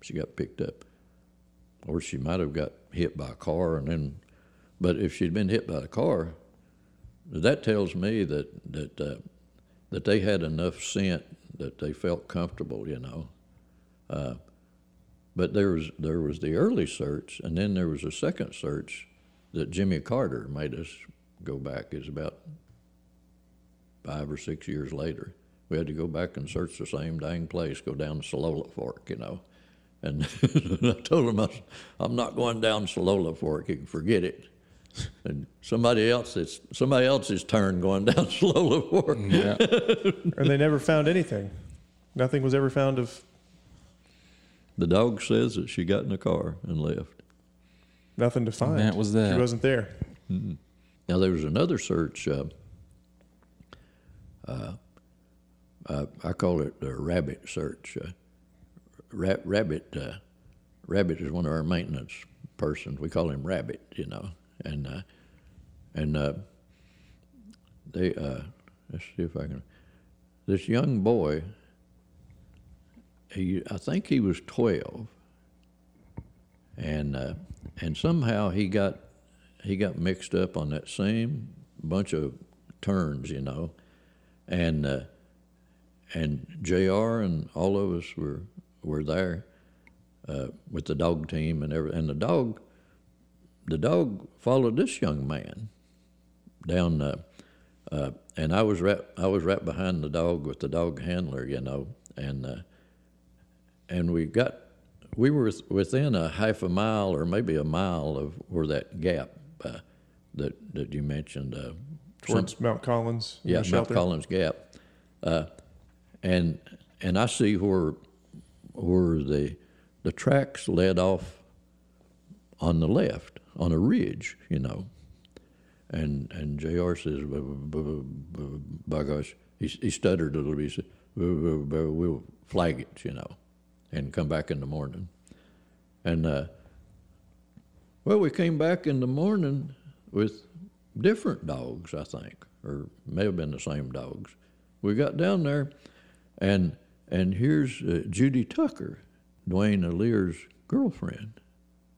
she got picked up, or she might have got hit by a car, and then, but if she'd been hit by a car, that tells me that that uh, that they had enough scent that they felt comfortable, you know. Uh, but there was there was the early search, and then there was a second search that Jimmy Carter made us go back. It's about five or six years later. We had to go back and search the same dang place, go down to Salola Fork, you know. And I told him I, I'm not going down Salola Fork. You can forget it and somebody else it's somebody else's turn going down Salola Fork. Yeah. and they never found anything. Nothing was ever found of The dog says that she got in the car and left. nothing to find. that was that. She wasn't there. Now there was another search. Uh, uh, uh, I call it the rabbit search. Uh, ra- rabbit, uh, rabbit is one of our maintenance persons. We call him Rabbit, you know, and uh, and uh, they uh, let's see if I can. This young boy, he I think he was twelve, and uh, and somehow he got he got mixed up on that same bunch of turns, you know, and uh, and J.R. and all of us were were there uh, with the dog team and every and the dog the dog followed this young man down uh, uh, and I was right I was right behind the dog with the dog handler, you know, and uh, and we got we were within a half a mile or maybe a mile of where that gap uh, that that you mentioned. Uh, some- Towards Mount Collins. yeah, Mount. Collins Gap, uh, and and I see where where the the tracks led off on the left on a ridge, you know, and and J.R. says, "B- b- b- b- by gosh, he, he stuttered a little bit. He said, "B- b- b- "We'll flag it, you know, and come back in the morning." And uh, well, we came back in the morning with different dogs, I think, or may have been the same dogs. We got down there, and and here's uh, Judy Tucker, Dwayne Allier's girlfriend,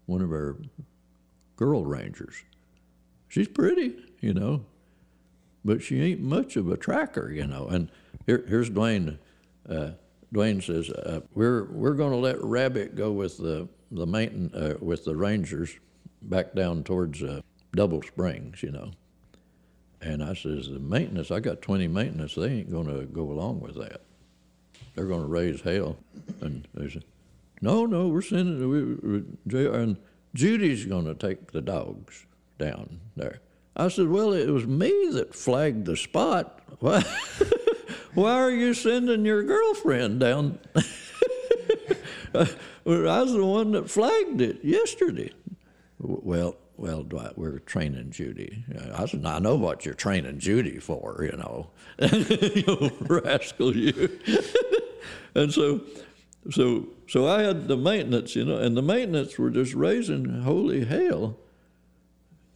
one of our girl rangers. She's pretty, you know, but she ain't much of a tracker, you know. And here, here's Dwayne. Uh, Dwayne says, uh, "We're we're going to let Rabbit go with the the maintain, uh, with the Rangers back down towards uh, Double Springs, you know." And I says, "The maintenance, I got 20 maintenance. They ain't going to go along with that. They're going to raise hell." And they said, "No, no, we're sending we, we, and Judy's going to take the dogs down there." I said, "Well, it was me that flagged the spot. Why, why are you sending your girlfriend down I was the one that flagged it yesterday. Well, well, Dwight, we're training Judy. I said, I know what you're training Judy for, you know. you rascal, you. And so, so, so I had the maintenance, you know, and the maintenance were just raising holy hell.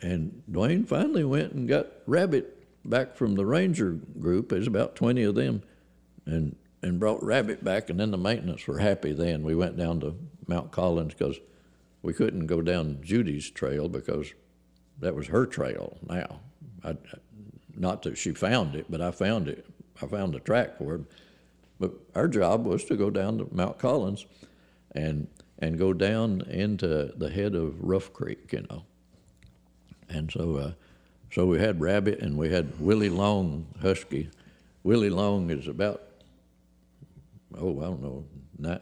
And Dwayne finally went and got Rabbit back from the ranger group. There's about 20 of them, and and brought Rabbit back. And then the maintenance were happy. Then we went down to Mount Collins because we couldn't go down Judy's trail because that was her trail. Now, I, not that she found it, but I found it. I found the track for it. But our job was to go down to Mount Collins, and and go down into the head of Rough Creek, you know. And so, uh, so we had Rabbit and we had Willie Long Husky. Willie Long is about, oh, I don't know, not,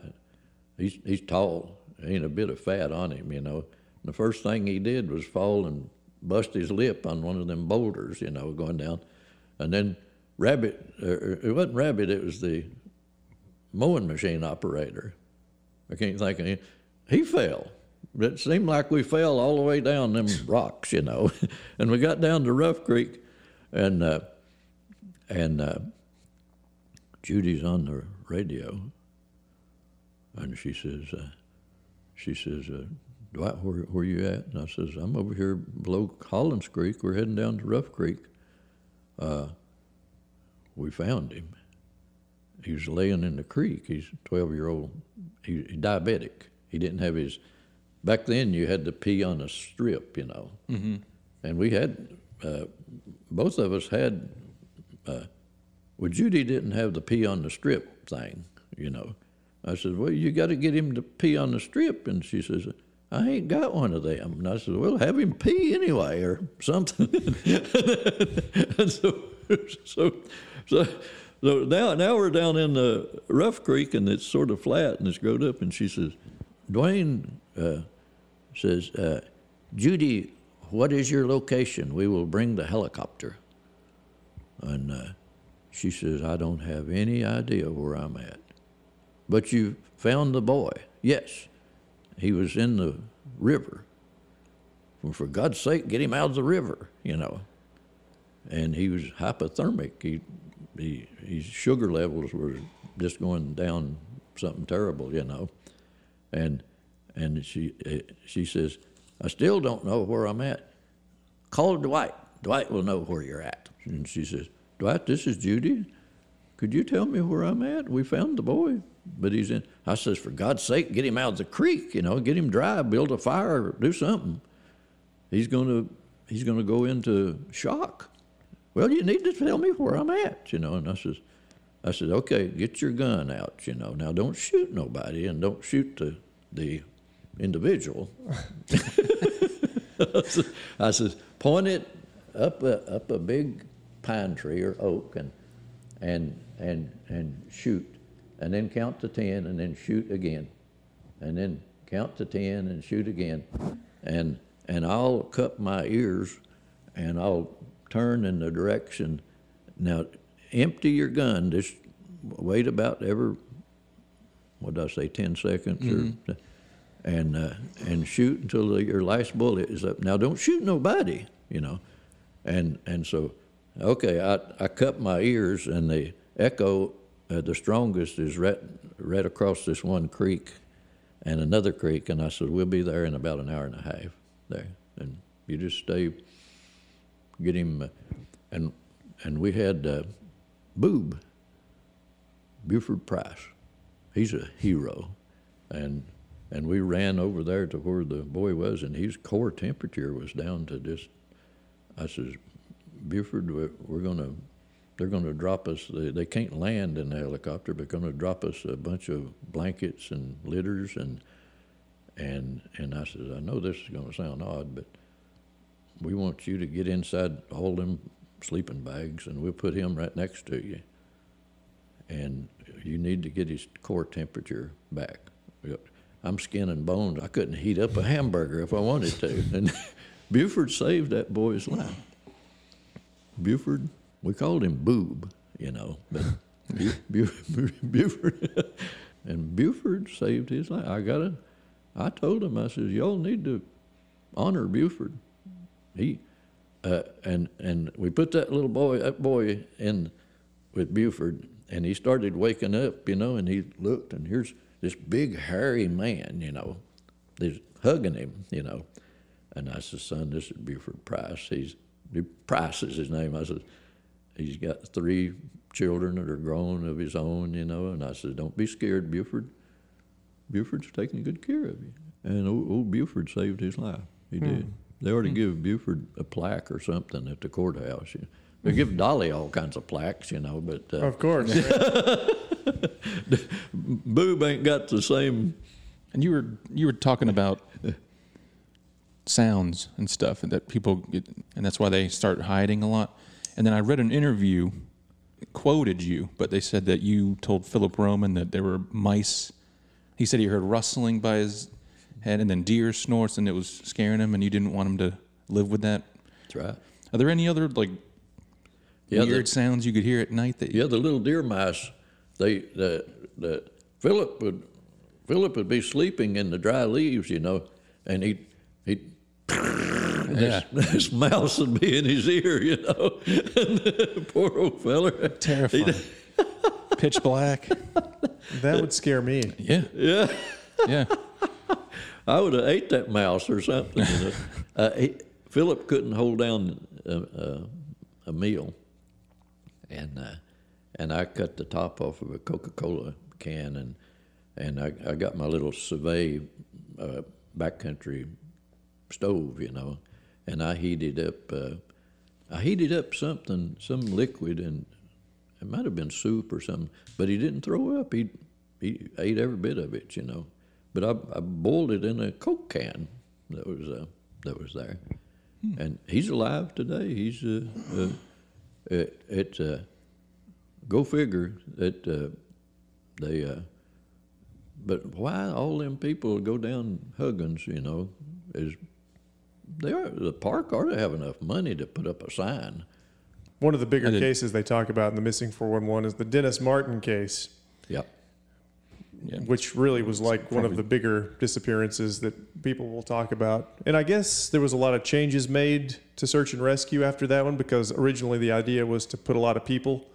he's, he's tall. Ain't a bit of fat on him, you know. the first thing he did was fall and bust his lip on one of them boulders, you know, going down. And then Rabbit, uh, it wasn't Rabbit, it was the mowing machine operator. I can't think of him. He fell it seemed like we fell all the way down them rocks, you know. and we got down to Rough Creek, and uh, and uh, Judy's on the radio, and she says, uh, she says, uh, Dwight, where, where you at? And I says, I'm over here below Collins Creek. We're heading down to Rough Creek. Uh, we found him. He was laying in the creek. He's a 12 year old. He, he's diabetic. He didn't have his back then you had to pee on a strip, you know, mm-hmm. and we had uh, both of us had. Uh, well, Judy didn't have the pee on the strip thing, you know. I said, "Well, you got to get him to pee on the strip," and she says, "I ain't got one of them." And I said, "Well, have him pee anyway, or something." and so, so, so. So now, now we're down in the Rough Creek, and it's sort of flat and it's growed up. And she says, "Dwayne, uh, says, uh, Judy, what is your location? We will bring the helicopter. And uh, she says, I don't have any idea where I'm at. But you found the boy. Yes, he was in the river. Well, for God's sake, get him out of the river, you know. And he was hypothermic. He, he, his sugar levels were just going down something terrible, you know. And and she, she says, I still don't know where I'm at. Call Dwight. Dwight will know where you're at. And she says, Dwight, this is Judy. Could you tell me where I'm at? We found the boy, but he's in. I says, for God's sake, get him out of the creek. You know, get him dry, build a fire, do something. He's to he's to go into shock. Well, you need to tell me where I'm at. You know, and I says, I said, okay, get your gun out. You know, now don't shoot nobody and don't shoot the the individual. I says, point it up a, up a big pine tree or oak and, and, and, and shoot. And then count to 10 and then shoot again. And then count to 10 and shoot again. And, and I'll cup my ears and I'll turn in the direction. Now, empty your gun. Just wait about every, what did I say, 10 seconds mm-hmm. or and uh, and shoot until the, your last bullet is up. Now don't shoot nobody, you know. And and so, okay, I I cut my ears, and the echo, uh, the strongest, is right right across this one creek, and another creek, and I said we'll be there in about an hour and a half there, and you just stay, get him, uh, and and we had uh, Boob, Buford Price, he's a hero, and and we ran over there to where the boy was, and his core temperature was down to just. I says, Buford, we're going to, they're going to drop us. They, they can't land in the helicopter, but going to drop us a bunch of blankets and litters and. And and I says, I know this is going to sound odd, but we want you to get inside all them sleeping bags, and we'll put him right next to you. And you need to get his core temperature back. I'm skin and bones. I couldn't heat up a hamburger if I wanted to. And Buford saved that boy's life. Buford, we called him Boob, you know, but Buford, and Buford saved his life. I got it. I told him, I says, y'all need to honor Buford. He, uh, and and we put that little boy, that boy, in with Buford, and he started waking up, you know, and he looked, and here's this big hairy man, you know, he's hugging him, you know, and I said, son, this is Buford Price. He's Price is his name. I said, he's got three children that are grown of his own, you know, and I said, don't be scared, Buford. Buford's taking good care of you. And old, old Buford saved his life. He Hmm. did. They ought to give Buford a plaque or something at the courthouse. You know. They give Dolly all kinds of plaques, you know, but uh, Of course. Boob ain't got the same. And you were you were talking about sounds and stuff, and that people get, and that's why they start hiding a lot. And then I read an interview, quoted you, but they said that you told Philip Roman that there were mice. He said he heard rustling by his head, and then deer snorts, and it was scaring him, and you didn't want him to live with that. That's right. Are there any other like Yeah, weird the- sounds you could hear at night that Yeah, the little deer mice. They the the Philip would Philip would be sleeping in the dry leaves, you know, and he he. Yeah. This, this mouse would be in his ear, you know. Poor old feller. Terrifying. Pitch black. That would scare me. Yeah, Yeah. yeah. I would have ate that mouse or something. You know? uh, he, Philip couldn't hold down a, a, a meal, and uh, and I cut the top off of a Coca-Cola can, and and I, I got my little Svea uh, backcountry stove, you know, and I heated up. Uh, I heated up something, some liquid, and it might have been soup or something. But he didn't throw up. He he ate every bit of it, you know. But I, I boiled it in a Coke can that was uh, that was there, and he's alive today. He's uh, uh, it, it uh, go figure that uh, they. Uh, but why all them people go down Huggins? You know, is they are the park ought to have enough money to put up a sign. One of the bigger cases they talk about in the missing 411 is the Dennis Martin case, Yep. Yeah. which really was like one of the bigger disappearances that people will talk about. And I guess there was a lot of changes made to search and rescue after that one because originally the idea was to put a lot of people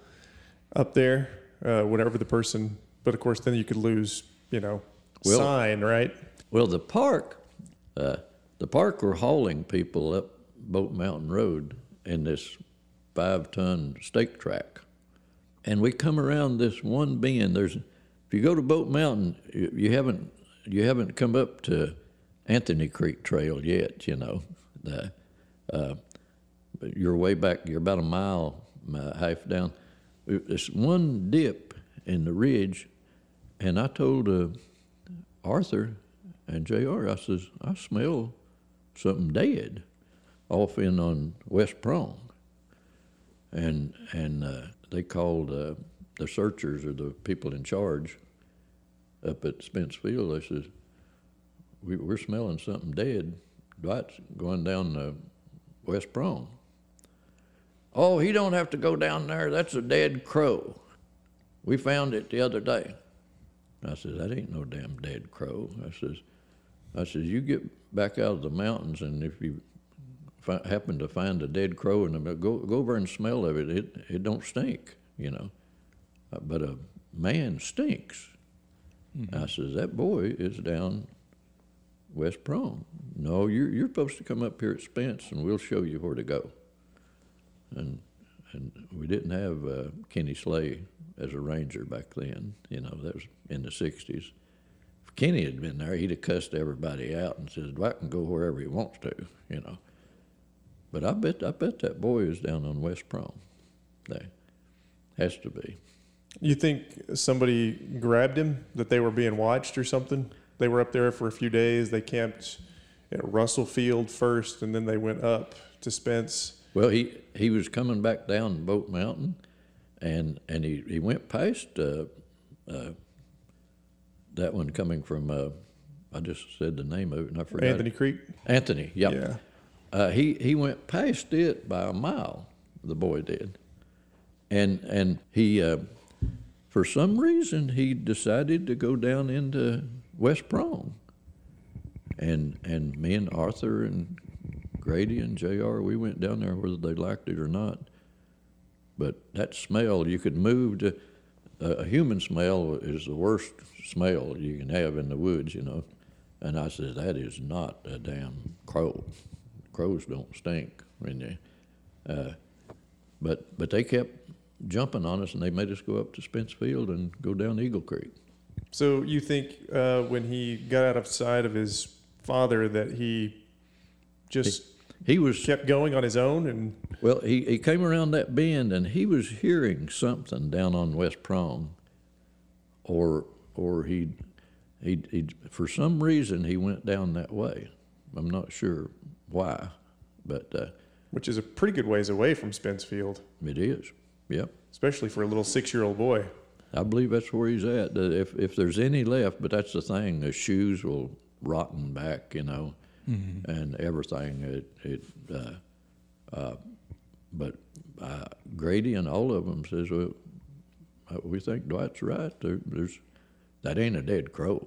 up there, uh, whatever the person. But of course, then you could lose, you know, Well- sign, right? Well, the park, uh, the park were hauling people up Bote Mountain Road in this five-ton stake track, and we come around this one bend. There's, if you go to Bote Mountain, you, you haven't you haven't come up to Anthony Creek Trail yet. You know, the, uh, you're way back. You're about a mile, uh, half down. This one dip in the ridge, and I told uh, Arthur and J.R. I says, I smell something dead off in on West Prong. And and uh, they called uh, the searchers or the people in charge up at Spence Field. They says, we, we're smelling something dead. Dwight's going down the West Prong. Oh, he don't have to go down there. That's a dead crow. We found it the other day. I says, that ain't no damn dead crow. I says, I says, you get back out of the mountains, and if you fi- happen to find a dead crow the go go over and smell of it. It it don't stink, you know. Uh, but a man stinks. I says, that boy is down West Prong. No, you're you're supposed to come up here at Spence, and we'll show you where to go. And and we didn't have uh, Kenny Slay as a ranger back then. You know, that was in the '60s. If Kenny had been there, he'd have cussed everybody out and says, "Dwight can go wherever he wants to." You know. But I bet I bet that boy is down on West Prong. There has to be. You think somebody grabbed him, that they were being watched or something? They were up there for a few days. They camped at Russell Field first, and then they went up to Spence. Well, he he was coming back down Bote Mountain, and and he, he went past uh, uh, that one coming from. Uh, I just said the name of it, and I forgot. Anthony it. Creek. Anthony. Yep. Yeah. Uh, he he went past it by a mile. The boy did, and and he uh, for some reason, he decided to go down into West Prong. And and me and Arthur and Grady and J.R. We went down there whether they liked it or not. But that smell, you could move to a, a human smell is the worst smell you can have in the woods, you know. And I said, that is not a damn crow. Crows don't stink when they. Uh, but but they kept jumping on us, and they made us go up to Spence Field and go down Eagle Creek. So you think uh, when he got out of sight of his father that he just He was kept going on his own and well. He, he came around that bend, and he was hearing something down on West Prong, or or he he he for some reason he went down that way. I'm not sure why, but uh, which is a pretty good ways away from Spence Field, it is. Yep. especially for a little six-year-old boy. I believe that's where he's at. If if there's any left, but that's the thing, the shoes will rotten back, you know, and everything. It it. Uh, uh, but uh, Grady and all of them says, well, uh, we think Dwight's right. There, there's that ain't a dead crow.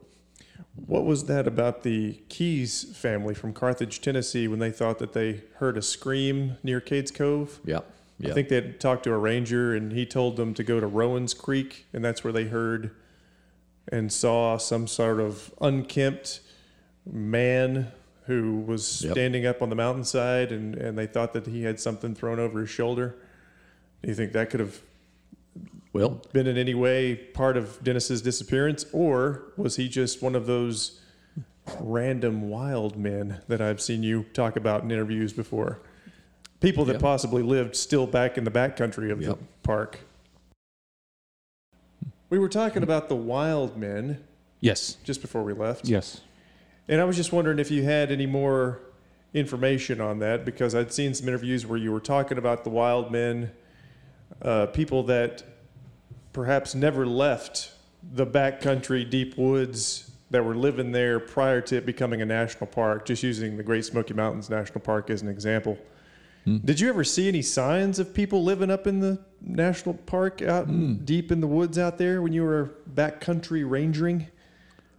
What was that about the Keys family from Carthage, Tennessee, when they thought that they heard a scream near Cades Cove? Yep. Yep. I think they had talked to a ranger, and he told them to go to Rowan's Creek, and that's where they heard and saw some sort of unkempt man who was Yep. standing up on the mountainside, and, and they thought that he had something thrown over his shoulder. Do you think that could have well, been in any way part of Dennis's disappearance, or was he just one of those random wild men that I've seen you talk about in interviews before? People that Yep. possibly lived still back in the backcountry of Yep. the park. We were talking about the wild men Yes. just before we left. Yes. And I was just wondering if you had any more information on that because I'd seen some interviews where you were talking about the wild men, uh, people that perhaps never left the backcountry, deep woods that were living there prior to it becoming a national park, just using the Great Smoky Mountains National Park as an example. Did you ever see any signs of people living up in the national park out in- deep in the woods out there when you were backcountry rangering?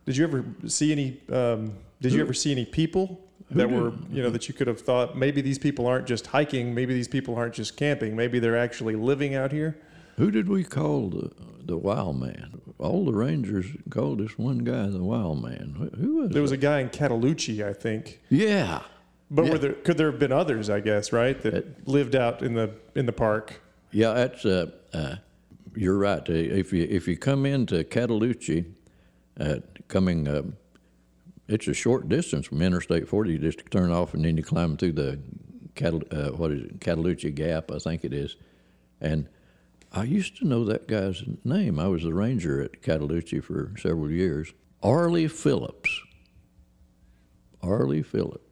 Did you ever see any? Um, did you ever see any people that did- were you know that you could have thought maybe these people aren't just hiking, maybe these people aren't just camping, maybe they're actually living out here? who did we call the the wild man? All the rangers called this one guy the wild man. Who- Who was? There was it? a guy in Cataloochee, I think, yeah. But Yeah. were there could there have been others? I guess right that lived out in the in the park. Yeah, that's uh, uh, you're right. Uh, If you if you come into Cataloochee, uh, coming, uh, it's a short distance from Interstate 40. You just turn off and then you climb through the Catal- uh, what is it, Cataloochee Gap, I think it is. And I used to know that guy's name. I was the ranger at Cataloochee for several years. Arlie Phillips. Arlie Phillips.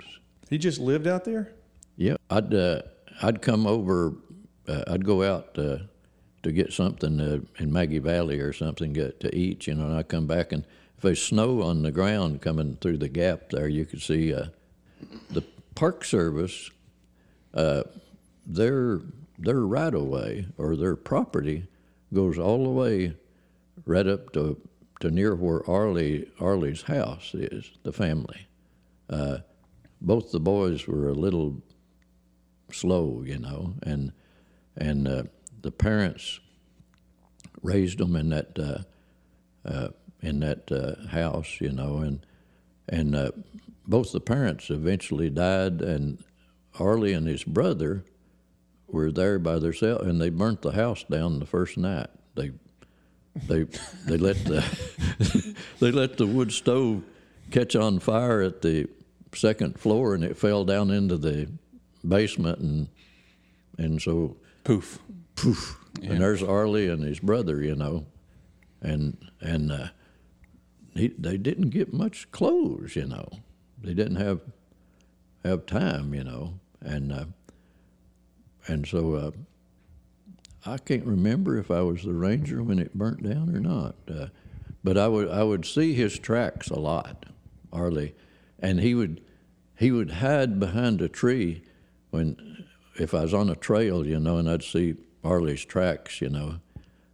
He just lived out there. Yeah, I'd uh, I'd come over. Uh, I'd go out uh, to get something uh, in Maggie Valley or something get to eat, you know. And I'd come back, and if there's snow on the ground coming through the gap there, you could see uh, the Park Service. Uh, their their right of way or their property goes all the way right up to to near where Arlie Arlie's house is. The family. Uh, both the boys were a little slow, you know, and and uh, the parents raised them in that uh, uh, in that uh, house, you know, and and uh, both the parents eventually died, and Arlie and his brother were there by themselves, and they burnt the house down the first night. They they they let the they let the wood stove catch on fire at the second floor, and it fell down into the basement, and and so Poof. poof, and there's Arlie and his brother, you know, and and uh, he, they didn't get much clothes, you know, they didn't have have time, you know, and uh, and so uh, I can't remember if I was the ranger when it burnt down or not, uh, but I would I would see his tracks a lot, Arlie, and he would he would hide behind a tree when if I was on a trail, you know, and I'd see Arlie's tracks, you know,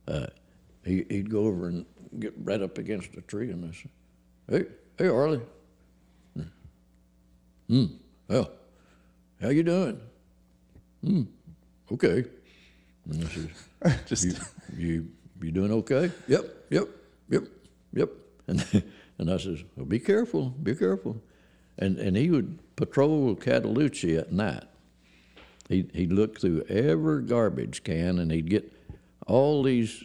uh, he, he'd go over and get right up against a tree and I said, "Hey, hey, Arlie." Hmm. Well, how you doing? Hmm. Okay. And I says, Just you, you you doing okay? Yep, yep, yep, yep. And and I says, well, be careful, be careful. And and he would patrol Cataloochee at night. He'd, he'd look through every garbage can and he'd get all these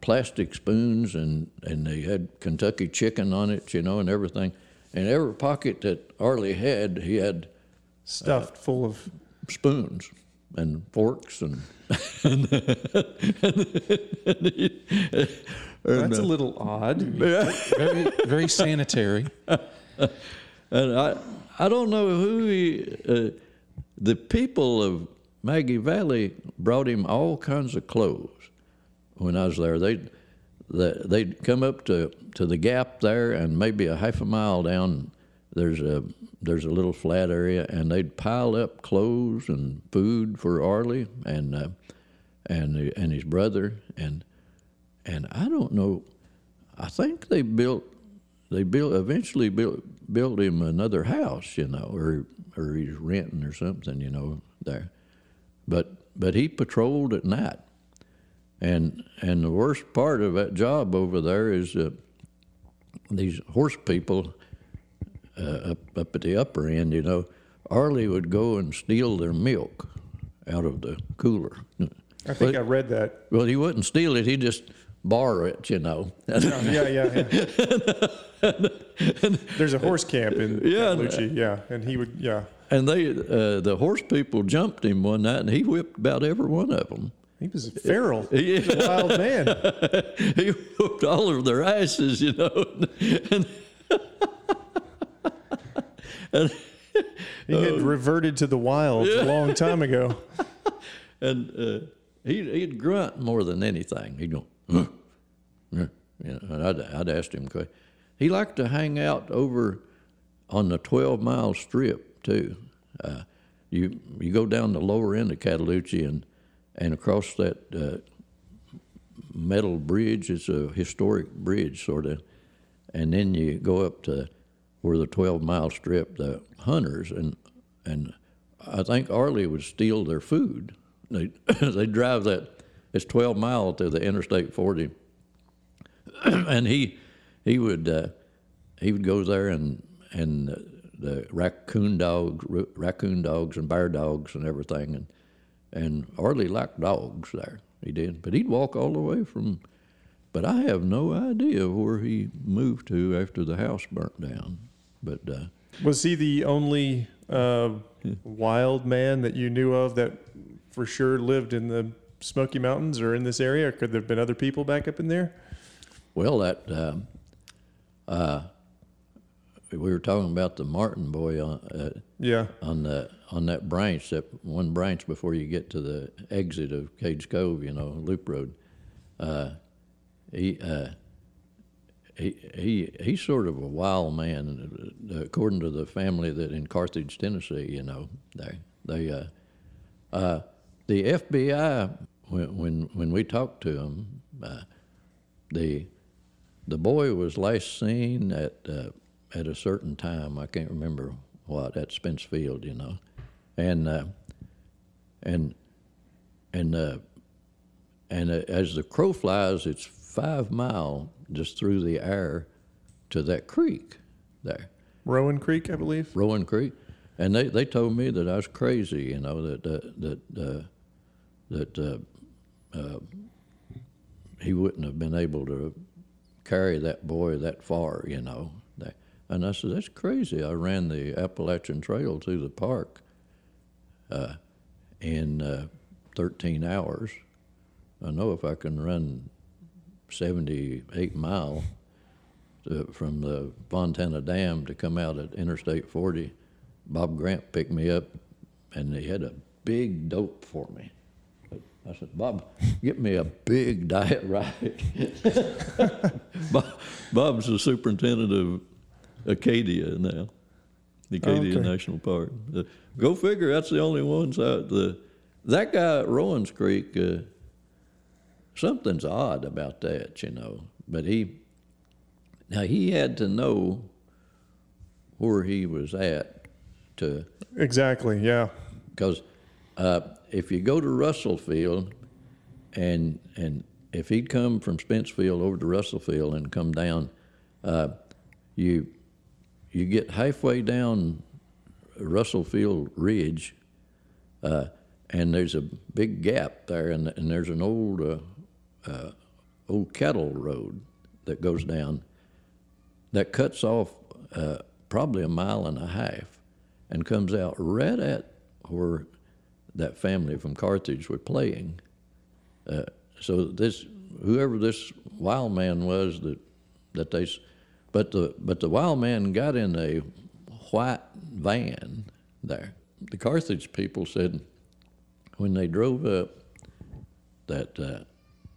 plastic spoons and, and they had Kentucky chicken on it, you know, and everything. And every pocket that Arlie had, he had stuffed uh, full of. spoons and forks and and, That's a uh, little odd. Very, very sanitary. and I I don't know who he uh, the people of Maggie Valley brought him all kinds of clothes when I was there. They they they'd come up to to the gap there and maybe a half a mile down there's a there's a little flat area and they'd pile up clothes and food for Arlie and uh, and and his brother and and I don't know I think they built they built eventually built built him another house, you know, or or he's renting or something, you know, there. But but he patrolled at night, and and the worst part of that job over there is uh, these horse people uh, up up at the upper end, you know. Arlie would go and steal their milk out of the cooler. I think But- I read that. Well, he wouldn't steal it; he'd just borrow it, you know. Yeah, yeah, yeah. yeah. There's a horse camp in Yeah. Cataloochee, yeah, and he would, yeah. And they, uh, the horse people jumped him one night, and he whipped about every one of them. He was feral, Yeah. He was a wild man. he whooped all of their asses, you know. And, and, He had reverted to the wild a long time ago. and uh, he, he'd grunt more than anything. He'd go, huh, huh," you know, and I'd, I'd ask him, he liked to hang out over on the 12 mile strip, too. Uh, you, you go down the lower end of Cataloochee and, and across that uh, metal bridge, it's a historic bridge, sort of, and then you go up to where the 12 mile strip, the hunters, and, and I think Arlie would steal their food. They, they drive that, it's 12 miles to the Interstate 40 and he he would uh, he would go there and and uh, the raccoon dogs raccoon dogs and bear dogs and everything and and Arlie liked dogs there. He did but he'd walk all the way from but I have no idea where he moved to after the house burnt down but uh, Was he the only uh, wild man that you knew of that for sure lived in the Smoky Mountains or in this area? Or could there have been other people back up in there? well that um, uh, we were talking about the Martin boy on, uh, Yeah. on the on that branch, that one branch before you get to the exit of Cades Cove, you know, Loop Road. Uh, he, uh, he he he's sort of a wild man, uh, according to the family that in Carthage, Tennessee, you know, they they uh, uh, the FBI when when when we talked to him, uh, the the boy was last seen at uh, at a certain time. I can't remember what at Spence Field, you know, and uh, and and uh, and uh, as the crow flies, it's five mile just through the air to that creek there, Rowan Creek, I believe. Rowan Creek, and they, they told me that I was crazy, you know, that uh, that uh, that uh, he wouldn't have been able to carry that boy that far, you know. And I said, that's crazy. I ran the Appalachian Trail through the park uh, in uh, 13 hours. I know if I can run 78 mile to, from the Fontana Dam to come out at Interstate 40, Bob Grant picked me up, and he had a big dope for me. I said, Bob, get me a big diet right. Bob, Bob's the superintendent of Acadia now, the Acadia Okay. National Park. Uh, go figure, that's the only ones out the. That guy at Rowan's Creek, uh, something's odd about that, you know. But he, now he had to know where he was at to, Exactly. Yeah. because uh, if you go to Russellfield, and and if he'd come from Spencefield over to Russellfield and come down, uh, you you get halfway down Russellfield Ridge, uh, and there's a big gap there, and, and there's an old uh, uh, old cattle road that goes down that cuts off uh, probably a mile and a half and comes out right at where that family from Carthage were playing. Uh, so this whoever this wild man was that that they, but the but the wild man got in a white van there. The Carthage people said when they drove up that uh,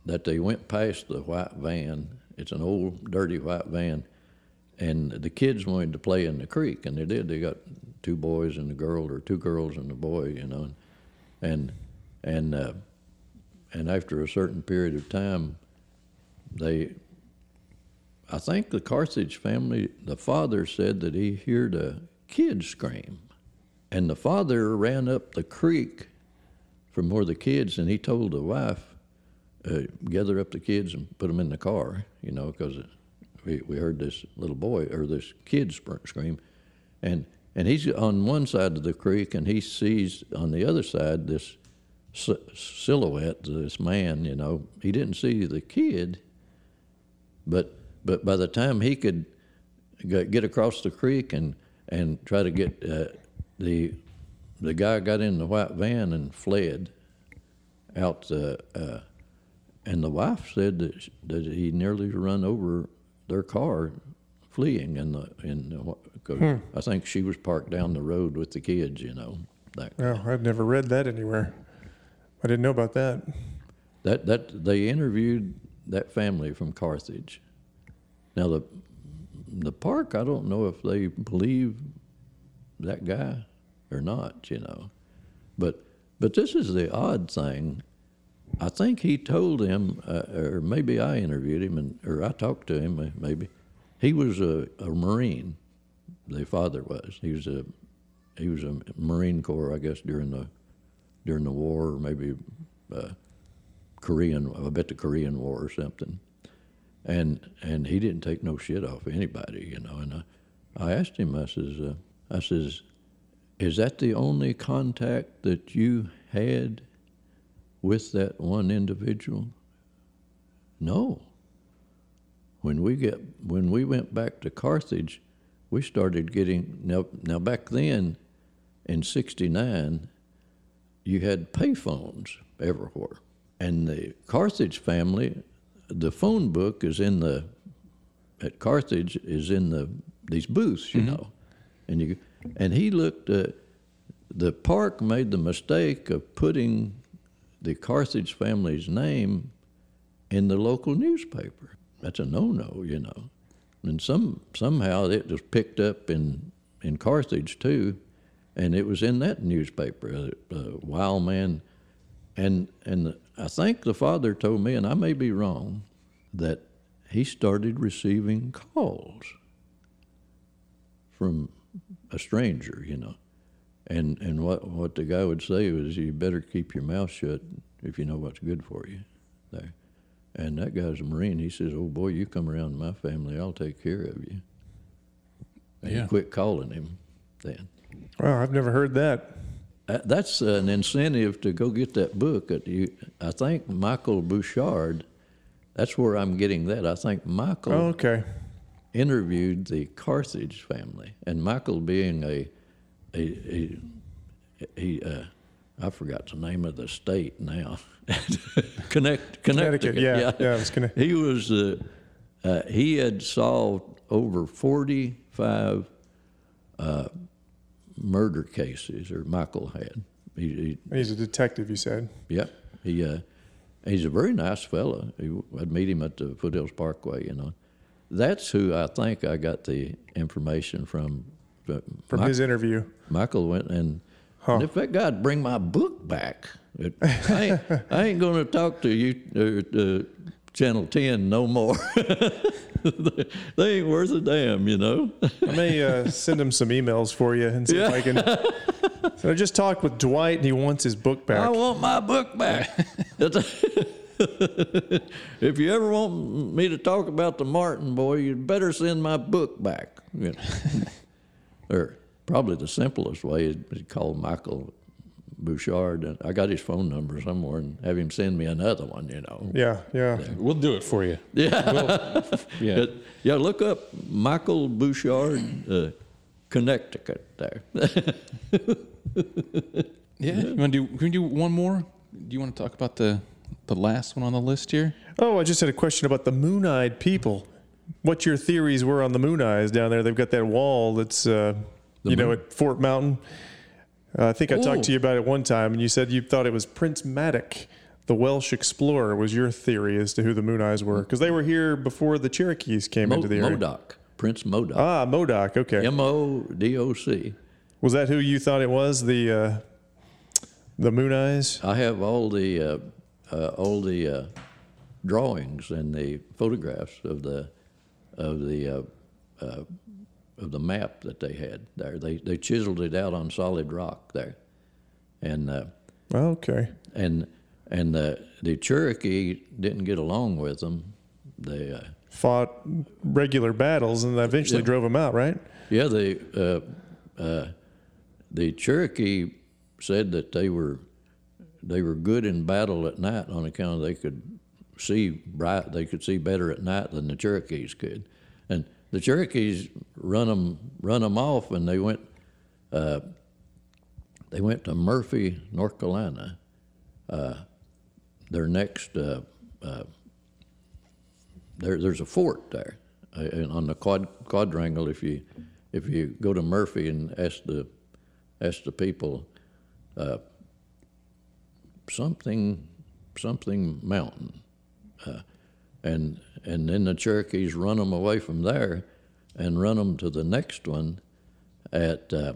that they went past the white van. It's an old dirty white van, and the kids wanted to play in the creek, and they did. They got two boys and a girl, or two girls and a boy, you know, and and uh, and after a certain period of time, they. I think the Carthage family, the father said that he heard a kid scream, and the father ran up the creek from where the kids, and he told the wife, uh, gather up the kids and put them in the car, you know, because we, we heard this little boy or this kid scream, and and he's on one side of the creek, and he sees on the other side this silhouette, this man, you know. He didn't see the kid, but but by the time he could get across the creek and and try to get uh, the the guy got in the white van and fled out uh, uh, and the wife said that, that he nearly run over their car fleeing in the in the, 'cause I think she was parked down the road with the kids you know that Oh, I'd never read that anywhere. I didn't know about that. that that they interviewed that family from Carthage now the the park I don't know if they believe that guy or not you know but but this is the odd thing I think he told him, uh, or maybe I interviewed him, and or I talked to him. uh, Maybe he was a, a Marine. The father was. He was a he was a Marine Corps, I guess, during the during the war, or maybe uh, Korean. I bet the Korean War or something. And and he didn't take no shit off anybody, you know. And I, I asked him. I says, uh, I says, is that the only contact that you had? with that one individual? No. When we get when we went back to Carthage, we started getting now now back then in 69 you had payphones everywhere. And the Carthage family, the phone book is in the at Carthage is in the these booths, you know. And you and he looked uh, the park made the mistake of putting the Carthage family's name in the local newspaper. That's a no-no, you know. And some somehow it was picked up in in Carthage too, and it was in that newspaper. Uh, uh, Wild Man, and and I think the father told me, and I may be wrong, that he started receiving calls from a stranger, you know. And and what what the guy would say was, you better keep your mouth shut if you know what's good for you. There, and that guy's a Marine. He says, "Oh boy, you come around my family, I'll take care of you." And Yeah. he quit calling him then. Well, I've never heard that. Uh, That's an incentive to go get that book. I think Michael Bouchard. That's where I'm getting that. I think Michael Oh, okay. interviewed the Carthage family, and Michael being a, a, a he, uh, I forgot the name of the state now. Connect, Connecticut, yeah, yeah, it was Conne- He was, uh, uh, he had solved over forty-five uh, murder cases, or Michael had. He, he He's a detective, you said. Yep. He uh, he's a very nice fellow. He, I'd meet him at the Foothills Parkway. You know, that's who I think I got the information from. But From Mi- his interview. Michael went and And if that guy'd bring my book back, it, I, ain't, I ain't going to talk to you, uh, uh, Channel 10 no more. they ain't worth a damn, you know. I may uh, send him some emails for you and see if I can. So I just talked with Dwight and he wants his book back. I want my book back. if you ever want me to talk about the Martin boy, you'd better send my book back. You know. or probably the simplest way is to call Michael Bouchard. And I got his phone number somewhere and have him send me another one, you know. yeah, yeah. We'll do it for you. Yeah. Yeah. But, yeah, look up Michael Bouchard, uh, Connecticut there. Yeah. You want to do? Can we do one more? Do you want to talk about the the last one on the list here? Oh, I just had a question about the Moon Eyed people. What your theories were on the Moon Eyes down there? They've got that wall that's, uh, you know, at Fort Mountain. Uh, I think I Oh. talked to you about it one time, and you said you thought it was Prince Madoc, the Welsh explorer, was your theory as to who the Moon Eyes were, because they were here before the Cherokees came Mo- into the area. Modoc, Prince Modoc. Ah, Modoc. Okay. M O D O C. Was that who you thought it was? The uh, the Moon Eyes. I have all the uh, uh, all the uh, drawings and the photographs of the of the uh, uh, of the map that they had there. They they chiseled it out on solid rock there, and uh, okay. and and the the Cherokee didn't get along with them. They uh, Fought regular battles and eventually Yeah. drove them out, right? Yeah, the uh, uh, the Cherokee said that they were they were good in battle at night on account of they could see bright. They could see better at night than the Cherokees could, and the Cherokees run them run them off, and they went uh, they went to Murphy, North Carolina. Uh, their next uh, uh, there, there's a fort there uh, on the quad, quadrangle. If you if you go to Murphy and ask the ask the people uh, something something mountain, and and then the Cherokees run them away from there and run them to the next one at uh,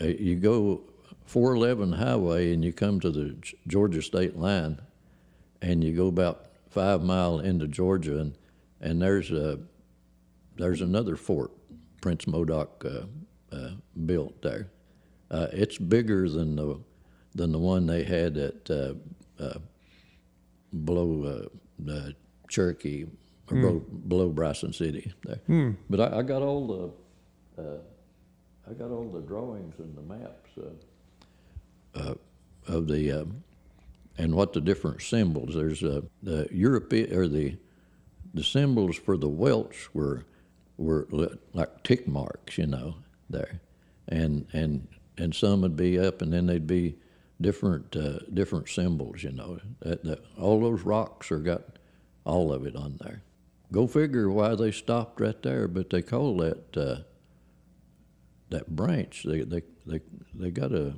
uh, you go 411 highway and you come to the Georgia state line and you go about five mile into Georgia, and and there's a there's another fort Prince Modoc uh, uh, built there. Uh, it's bigger than the than the one they had at uh, below Cherokee or below, below Bryson City there. But I, I got all the uh, I got all the drawings and the maps uh, uh, of the. um and what the different symbols. There's uh, the European or the the symbols for the Welsh were were like tick marks, you know, there, and and and some would be up, and then they'd be different uh, different symbols, you know. That, that all those rocks are got all of it on there. Go figure why they stopped right there, but they call that uh, that branch. They they they they got a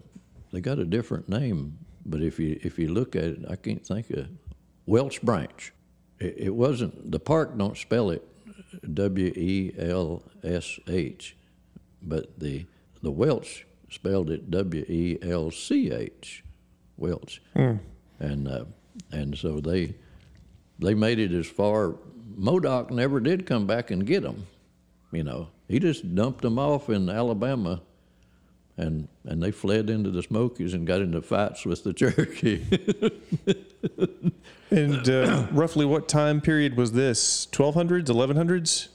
they got a different name, but if you if you look at it, I can't think of Welsh Branch. It, it wasn't the park. Don't spell it W E L S H, but the the Welsh spelled it W E L C H, Welsh, and uh, and so they they made it as far. Modoc never did come back and get them. You know, he just dumped them off in Alabama and and they fled into the Smokies and got into fights with the Cherokee. And uh, roughly what time period was this? 1200s, 1100s?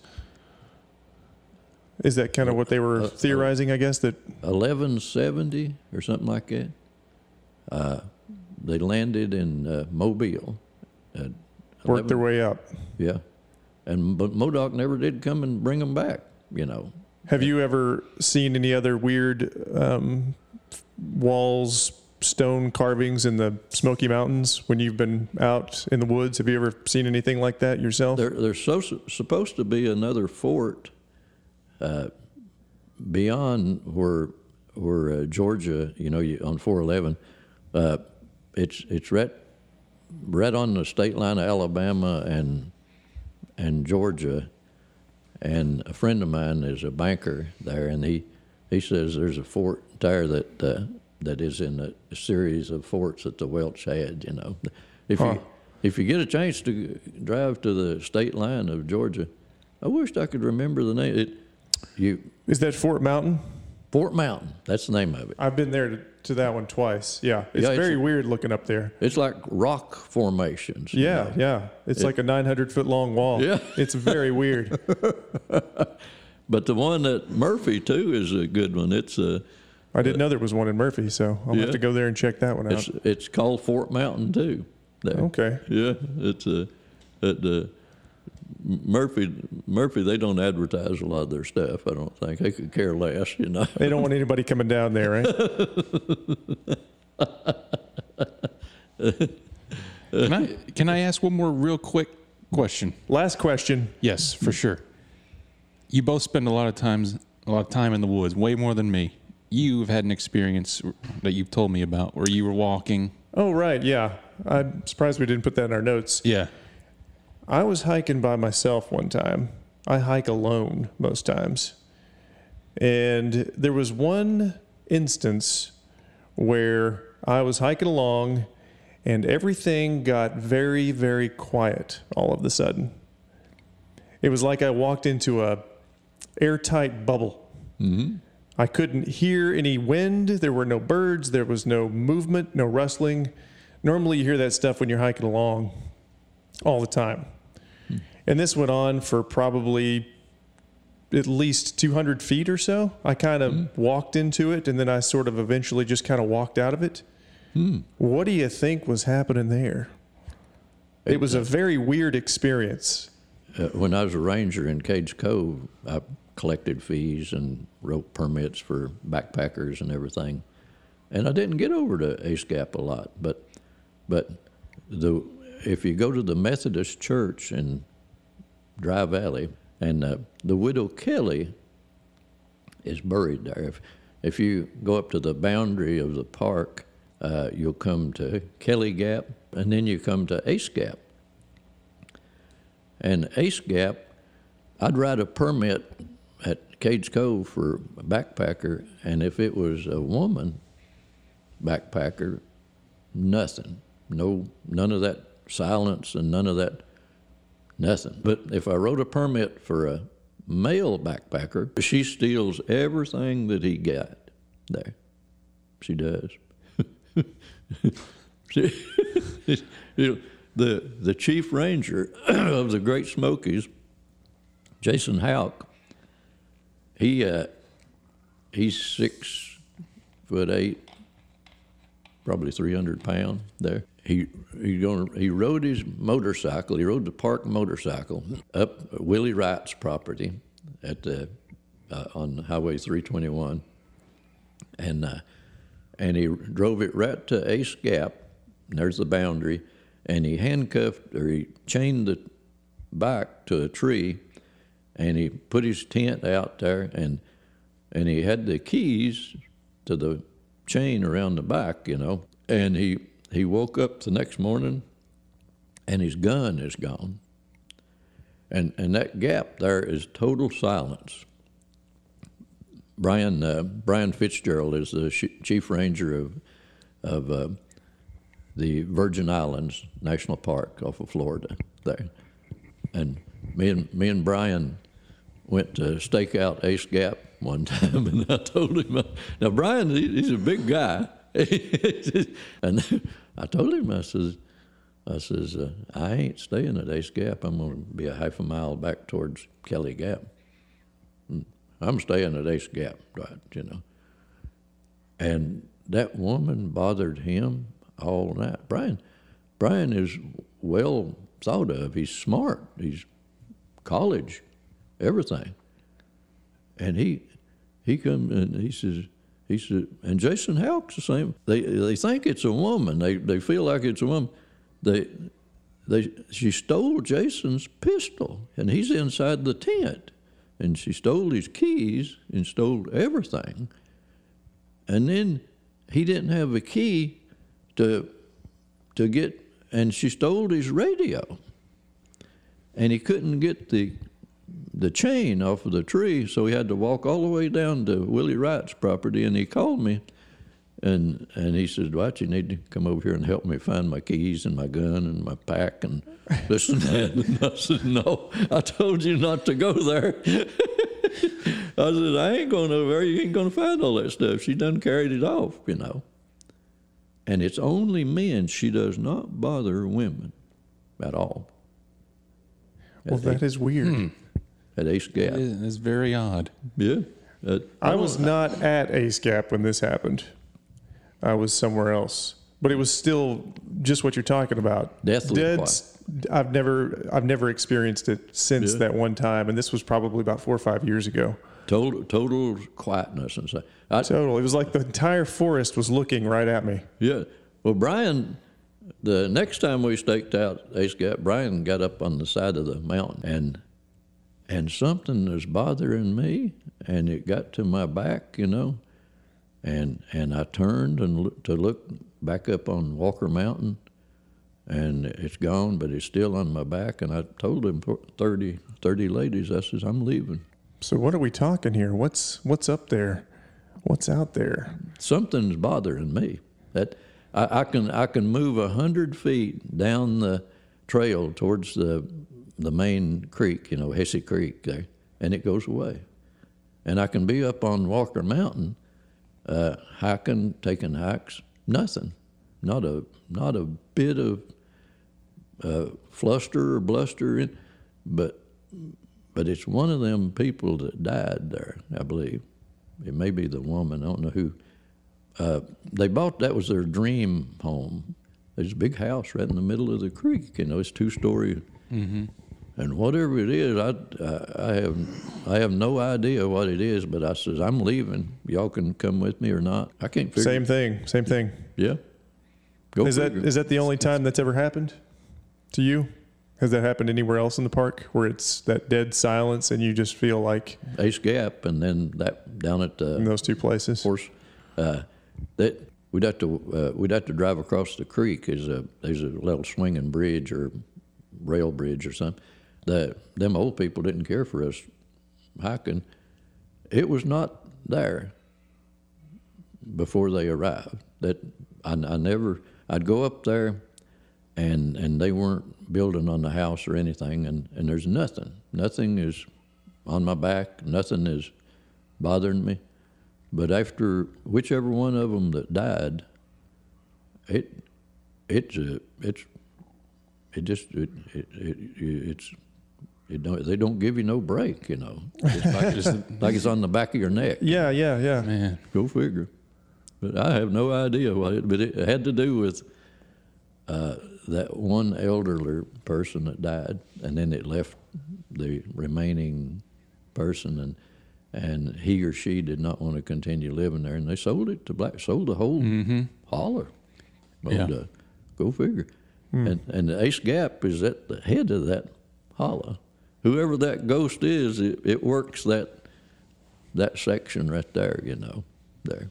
Is that kind of what they were theorizing, I guess? That Eleven seventy or something like that. Uh, they landed in uh, Mobile. Worked their way up. Yeah, and but Modoc never did come and bring them back. You know, Have you ever seen any other weird um, walls, stone carvings in the Smoky Mountains when you've been out in the woods? Have you ever seen anything like that yourself? There, there's so, supposed to be another fort uh, beyond where where uh, Georgia, you know, you, on 411. Uh, it's it's right right on the state line of Alabama and and Georgia. And a friend of mine is a banker there, and he he says there's a fort there that uh, that is in a series of forts that the Welch had. You know, if Huh. you if you get a chance to drive to the state line of Georgia, I wished I could remember the name. It you Is that Fort Mountain? Fort Mountain. That's the name of it. I've been there to, that one twice. Yeah, it's Yeah, it's- very weird looking up there. It's like rock formations. you Yeah, know. yeah. It's like a 900 foot long wall. Yeah. It's very weird. But the one at Murphy too is a good one. It's uh, I didn't know there was one in Murphy, so I'll have to go there and check that one it's out. it's called Fort Mountain too. There. Okay. Yeah, it's a at the Murphy Murphy. They don't advertise a lot of their stuff. I don't think they could care less. You know. They don't want anybody coming down there, right? Can I can I ask one more real quick question? Last question. Yes, for sure. You both spend a lot of times a lot of time in the woods, way more than me. You've had an experience that you've told me about where you were walking. Oh, right. Yeah. I'm surprised we didn't put that in our notes. Yeah. I was hiking by myself one time. I hike alone most times. And there was one instance where I was hiking along and everything got very, very quiet all of a sudden. It was like I walked into a airtight bubble. Mm-hmm. I couldn't hear any wind. There were no birds. There was no movement, no rustling. Normally, you hear that stuff when you're hiking along all the time. And this went on for probably at least 200 feet or so. I kind of hmm. walked into it and then I sort of eventually just kind of walked out of it. Hmm. What do you think was happening there? It was a uh, very weird experience. Uh, when I was a ranger in Cades Cove, I collected fees and wrote permits for backpackers and everything. And I didn't get over to Ace Gap a lot, but but the if you go to the Methodist Church in Dry Valley, and uh, the widow Kelly is buried there. If if you go up to the boundary of the park, uh, you'll come to Kelly Gap, and then you come to Ace Gap. And Ace Gap, I'd write a permit at Cades Cove for a backpacker, and if it was a woman backpacker, nothing. No, none of that silence and none of that nothing. But if I wrote a permit for a male backpacker, she steals everything that he got there. She does. She- you know, the the chief ranger of the Great Smokies, Jason Houck, he uh, he's six foot eight, probably three hundred pound. There, he he going he rode his motorcycle. He rode the park motorcycle up Willie Wright's property at the uh, on Highway three twenty one, and uh, and he drove it right to Ace Gap. There's the boundary, and he handcuffed or he chained the bike to a tree, and he put his tent out there, and and he had the keys to the chain around the bike, you know. And he he woke up the next morning, and his gun is gone. And and that gap there is total silence. Brian uh, Brian Fitzgerald is the sh- chief ranger of of uh, the Virgin Islands National Park off of Florida there, and me and me and Brian went to stake out Ace Gap one time, and I told him, uh, now Brian, he- he's a big guy, and I told him, I says, I says, uh, I ain't staying at Ace Gap. I'm going to be a half a mile back towards Kelly Gap. I'm staying at Ace Gap, right, you know. And that woman bothered him all night. Brian, Brian is well thought of. He's smart. He's college, everything. And he he comes and he says he said and Jason Houck's the same. They they think it's a woman. They they feel like it's a woman. They they she stole Jason's pistol and he's inside the tent. And she stole his keys and stole everything. And then he didn't have a key to to get and she stole his radio. And he couldn't get the the chain off of the tree, so he had to walk all the way down to Willie Wright's property and he called me And and he said, "Dwight, you need to come over here and help me find my keys and my gun and my pack and this and that." And I said, "No, I told you not to go there." I said, "I ain't going over there. You ain't going to find all that stuff. She done carried it off, you know." And it's only men. She does not bother women at all. Well, that is weird. Hmm. At Ace Gap, It's very odd. yeah. At, I was not at Ace Gap when this happened. I was somewhere else, but it was still just what you're talking about. Deathly Dead's, I've never, I've never experienced it since Yeah. that one time, and this was probably about four or five years ago. total total quietness and stuff. I, Total. It was like the entire forest was looking right at me. Yeah. Well, Brian, the next time we staked out Ace Gap, Brian got up on the side of the mountain and and something was bothering me, and it got to my back, you know, and and I turned and look, to look back up on Walker Mountain, and it's gone, but it's still on my back. And I told him 30, 30 ladies, I says, I'm leaving. So what are we talking here? What's what's up there? What's out there? something's bothering me. That I, I can I can move a hundred feet down the trail towards the the main creek, you know, Hesse Creek there, and it goes away. And I can be up on Walker Mountain, uh, hiking, taking hikes, nothing, not a not a bit of uh, fluster or bluster, in, but but it's one of them people that died there, I believe. It may be the woman. I don't know who. Uh, they bought that was their dream home. There's a big house right in the middle of the creek. You know, it's two story. And whatever it is, I, I, I have I have no idea what it is. But I says I'm leaving. Y'all can come with me or not. I can't figure. Same thing. Same thing. Yeah. Go Is that is that the only time that's ever happened to you? Has that happened anywhere else in the park where it's that dead silence and you just feel like Ace Gap, and then that down at the in those two places? Of course, uh, that we'd have to uh, we'd have to drive across the creek. There's a there's a little swinging bridge or rail bridge or something. That them old people didn't care for us hiking. It was not there before they arrived. That I, I never. I'd go up there, and and they weren't building on the house or anything, and and there's nothing. Nothing is on my back. Nothing is bothering me. But after whichever one of them that died, it it's a, it's it just it, it, it it's it don't, they don't give you no break, you know. It's like, it's, like it's on the back of your neck. Yeah, yeah, yeah. Man, Go figure. But I have no idea what it. But it had to do with uh, that one elderly person that died, and then it left the remaining person, and and he or she did not want to continue living there, and they sold it to black. Sold the whole holler. Well, Yeah. uh, go figure. And and the Ace Gap is at the head of that holler. Whoever that ghost is, it, it works that that section right there. You know, there.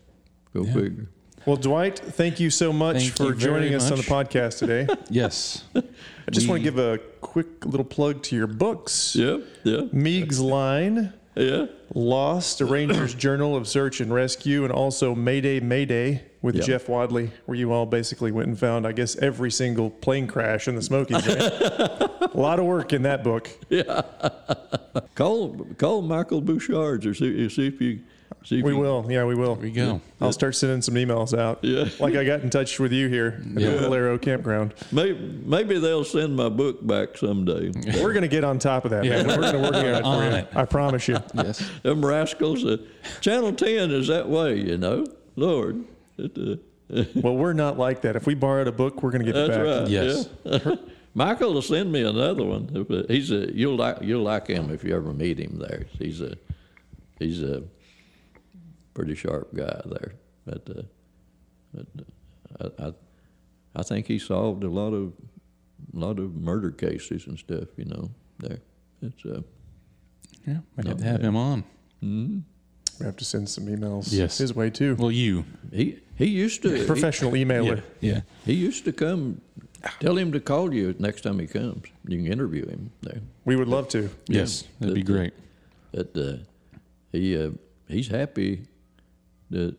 Go Yeah. figure. Well, Dwight, thank you so much Thank for joining us on the podcast today. yes. I just want to give a quick little plug to your books. Yeah, yeah, Meeg's Line, yeah. Lost, a Ranger's Journal of Search and Rescue, and also Mayday Mayday with Yeah. Jeff Wadley, where you all basically went and found, I guess, every single plane crash in the Smokies. right? a lot of work in that book. Yeah. call call Michael Bouchard or see, see if you see if We you, will. Yeah, we will. There we go. I'll start sending some emails out. Yeah. Like I got in touch with you here at Yeah. the Valero campground. Maybe, maybe they'll send my book back someday. We're going to get on top of that, Yeah. man. We're going to work on it for On you. it. I promise you. Yes. Them rascals. Uh, Channel Ten is that way, you know. Lord, it, Well, we're not like that. If we borrowed a book, we're going to get it back. right. Yes. yeah. Michael will send me another one. He's a you'll like you'll like him if you ever meet him there. He's a he's a pretty sharp guy there. But, uh, but uh, I, I I think he solved a lot of a lot of murder cases and stuff. You know there. It's uh Yeah. Might have to have him on. We have to send some emails Yes. his way too. Well, you. he he used to he- Professional emailer. Yeah. He used to come. Tell him to call you next time he comes. You can interview him there. We would love to. Yes. That'd be But, uh, great. But uh, he uh, he's happy that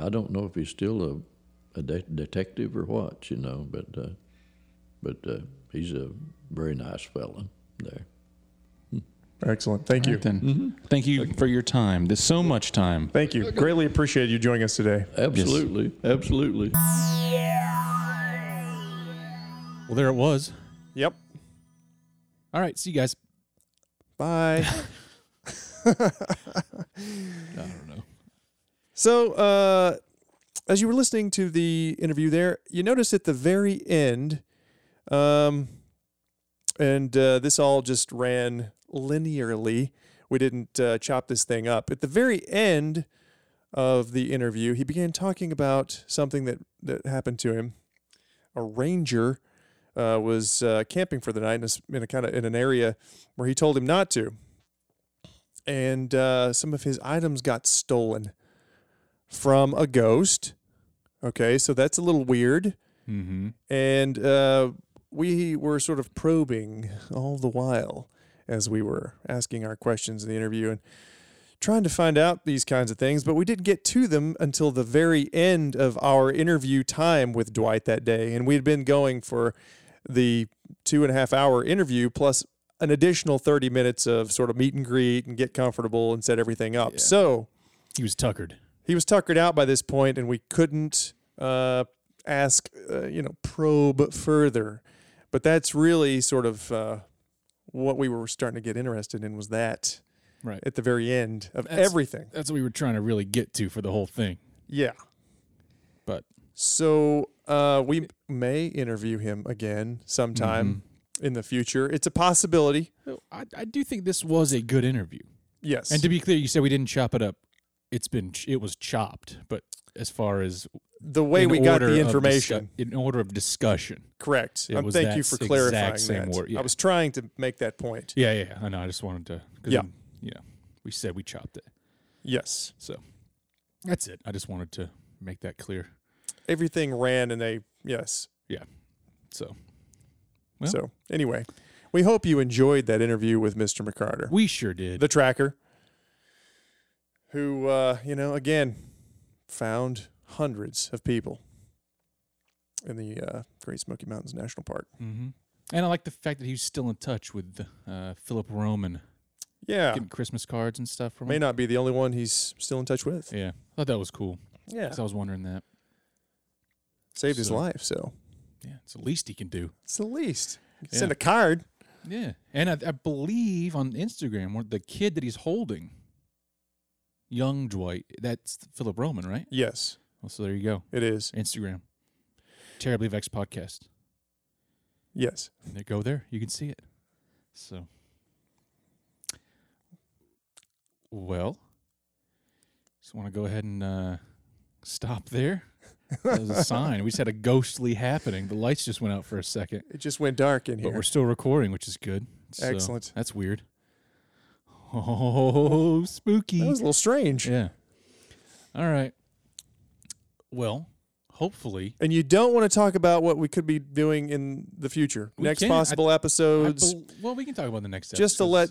I don't know if he's still a, a de- detective or what, you know, but uh, but uh, he's a very nice fella there. Excellent. Thank you. Then thank you for your time. There's so much time. Thank you. Greatly appreciate you joining us today. Absolutely, absolutely. Well, there it was. Yep. All right, see you guys. Bye. I don't know. So, uh, as you were listening to the interview there, you notice at the very end, um, and uh, this all just ran linearly. We didn't uh, chop this thing up. At the very end of the interview, he began talking about something that, that happened to him. A ranger uh, was uh, camping for the night in a, in a kind of in an area where he told him not to, and uh, some of his items got stolen from a ghost. Okay, so that's a little weird. Mm-hmm. And uh, we were sort of probing all the while as we were asking our questions in the interview and trying to find out these kinds of things. But we didn't get to them until the very end of our interview time with Dwight that day. And we had been going for the two and a half hour interview plus an additional 30 minutes of sort of meet and greet and get comfortable and set everything up. Yeah. So He was tuckered. he was tuckered out by this point and we couldn't uh, ask uh, you know probe further but that's really sort of uh, what we were starting to get interested in was that Right. at the very end of That's- everything That's what we were trying to really get to for the whole thing. yeah But so uh, we may interview him again sometime Mm-hmm. in the future it's a possibility I, I do think this was a good interview. yes And to be clear, you said we didn't chop it up. It's been it was chopped, but as far as the way in we got the information discu- in order of discussion. correct um, thank you for clarifying that word, yeah. i was trying to make that point Yeah, yeah, I know. I just wanted to. 'cause Yeah. you know, we said we chopped it, yes so that's it. I just wanted to make that clear. everything ran in a yes Yeah. So Well. so anyway we hope you enjoyed that interview with mr mccarter we sure did. the tracker who uh, you know again found hundreds of people in the uh, great smoky mountains national park hmm And I like the fact that he's still in touch with uh, Philip Roman, yeah getting Christmas cards and stuff from may him. not be the only one he's still in touch with Yeah, I thought that was cool. yeah 'cause I was wondering that. saved his life so Yeah, it's the least he can do. it's the least Yeah. send a card Yeah, and I, I believe on Instagram, the kid that he's holding, young Dwight, that's Philip Roman, right? yes Well, so there you go. it is Instagram, Terribly Vexed podcast. yes And there, go there. You can see it. So, well, just want to go ahead and uh, stop there. That was a sign. We just had a ghostly happening. The lights just went out for a second, it just went dark in here. but we're still recording, which is good. So, Excellent. That's weird. Oh, spooky. that was a little strange yeah. All right. Well, hopefully, and you don't want to talk about what we could be doing in the future We next can. I- possible I episodes bel- well, we can talk about the next just to episodes. let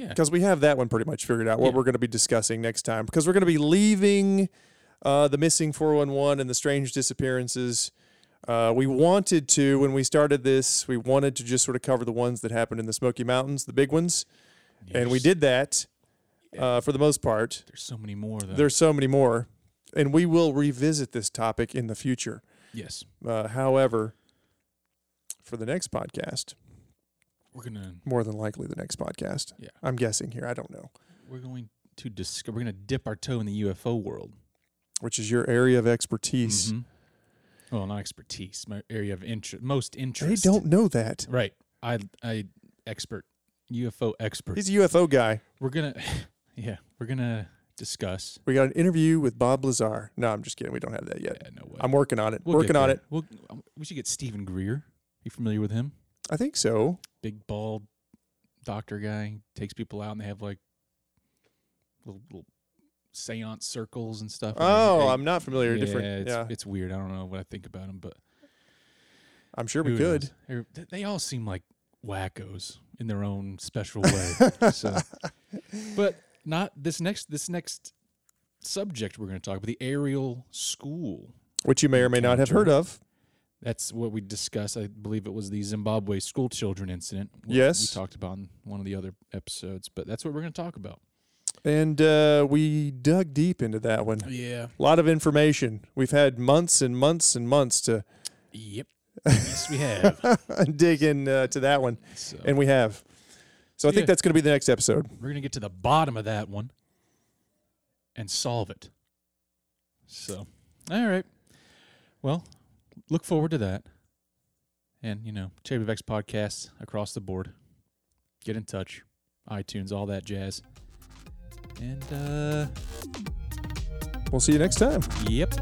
yeah. because we have that one pretty much figured out what Yeah. we're going to be discussing next time because we're going to be leaving uh, the missing 411 and the strange disappearances uh, we wanted to when we started this we wanted to just sort of cover the ones that happened in the smoky mountains the big ones and we Yes. did that uh, for the most part There's so many more. Though. there's so many more and we will revisit this topic in the future yes, uh, however for the next podcast we're gonna more than likely the next podcast Yeah. i'm guessing here i don't know we're going to discuss. We're gonna dip our toe in the UFO world. which is your area of expertise Mhm. Well, not expertise. My area of interest, most interest. They don't know that. Right. I I expert UFO expert. He's a UFO guy. we're gonna yeah we're gonna discuss. We got an interview with Bob Lazar. No, I'm just kidding. We don't have that yet. Yeah, no way. I'm working on it. We'll working on it. We'll, um, we should get Steven Greer. You familiar with him? I think so. Big bald doctor guy takes people out and they have like little, little seance circles and stuff. and they- Oh, they- I'm not familiar. yeah, Different. It's, yeah, it's weird. I don't know what I think about him, but I'm sure we could. knows? They all seem like wackos in their own special way. so, but not this next this next subject we're going to talk about the Ariel School. which you may or may not have heard of. That's what we discussed. I believe it was the Zimbabwe school children incident. Yes. We talked about in one of the other episodes, but that's what we're going to talk about. And uh, we dug deep into that one. Yeah. A lot of information. We've had months and months and months to Yep. yes, we have. dig in uh, to that one, So and we have. So I think that's going to be the next episode. we're going to get to the bottom of that one and solve it. So, all right. Well, look forward to that. And, you know, Terribly Vexed podcasts across the board. Get in touch. iTunes, all that jazz. And, uh, We'll see you next time. yep.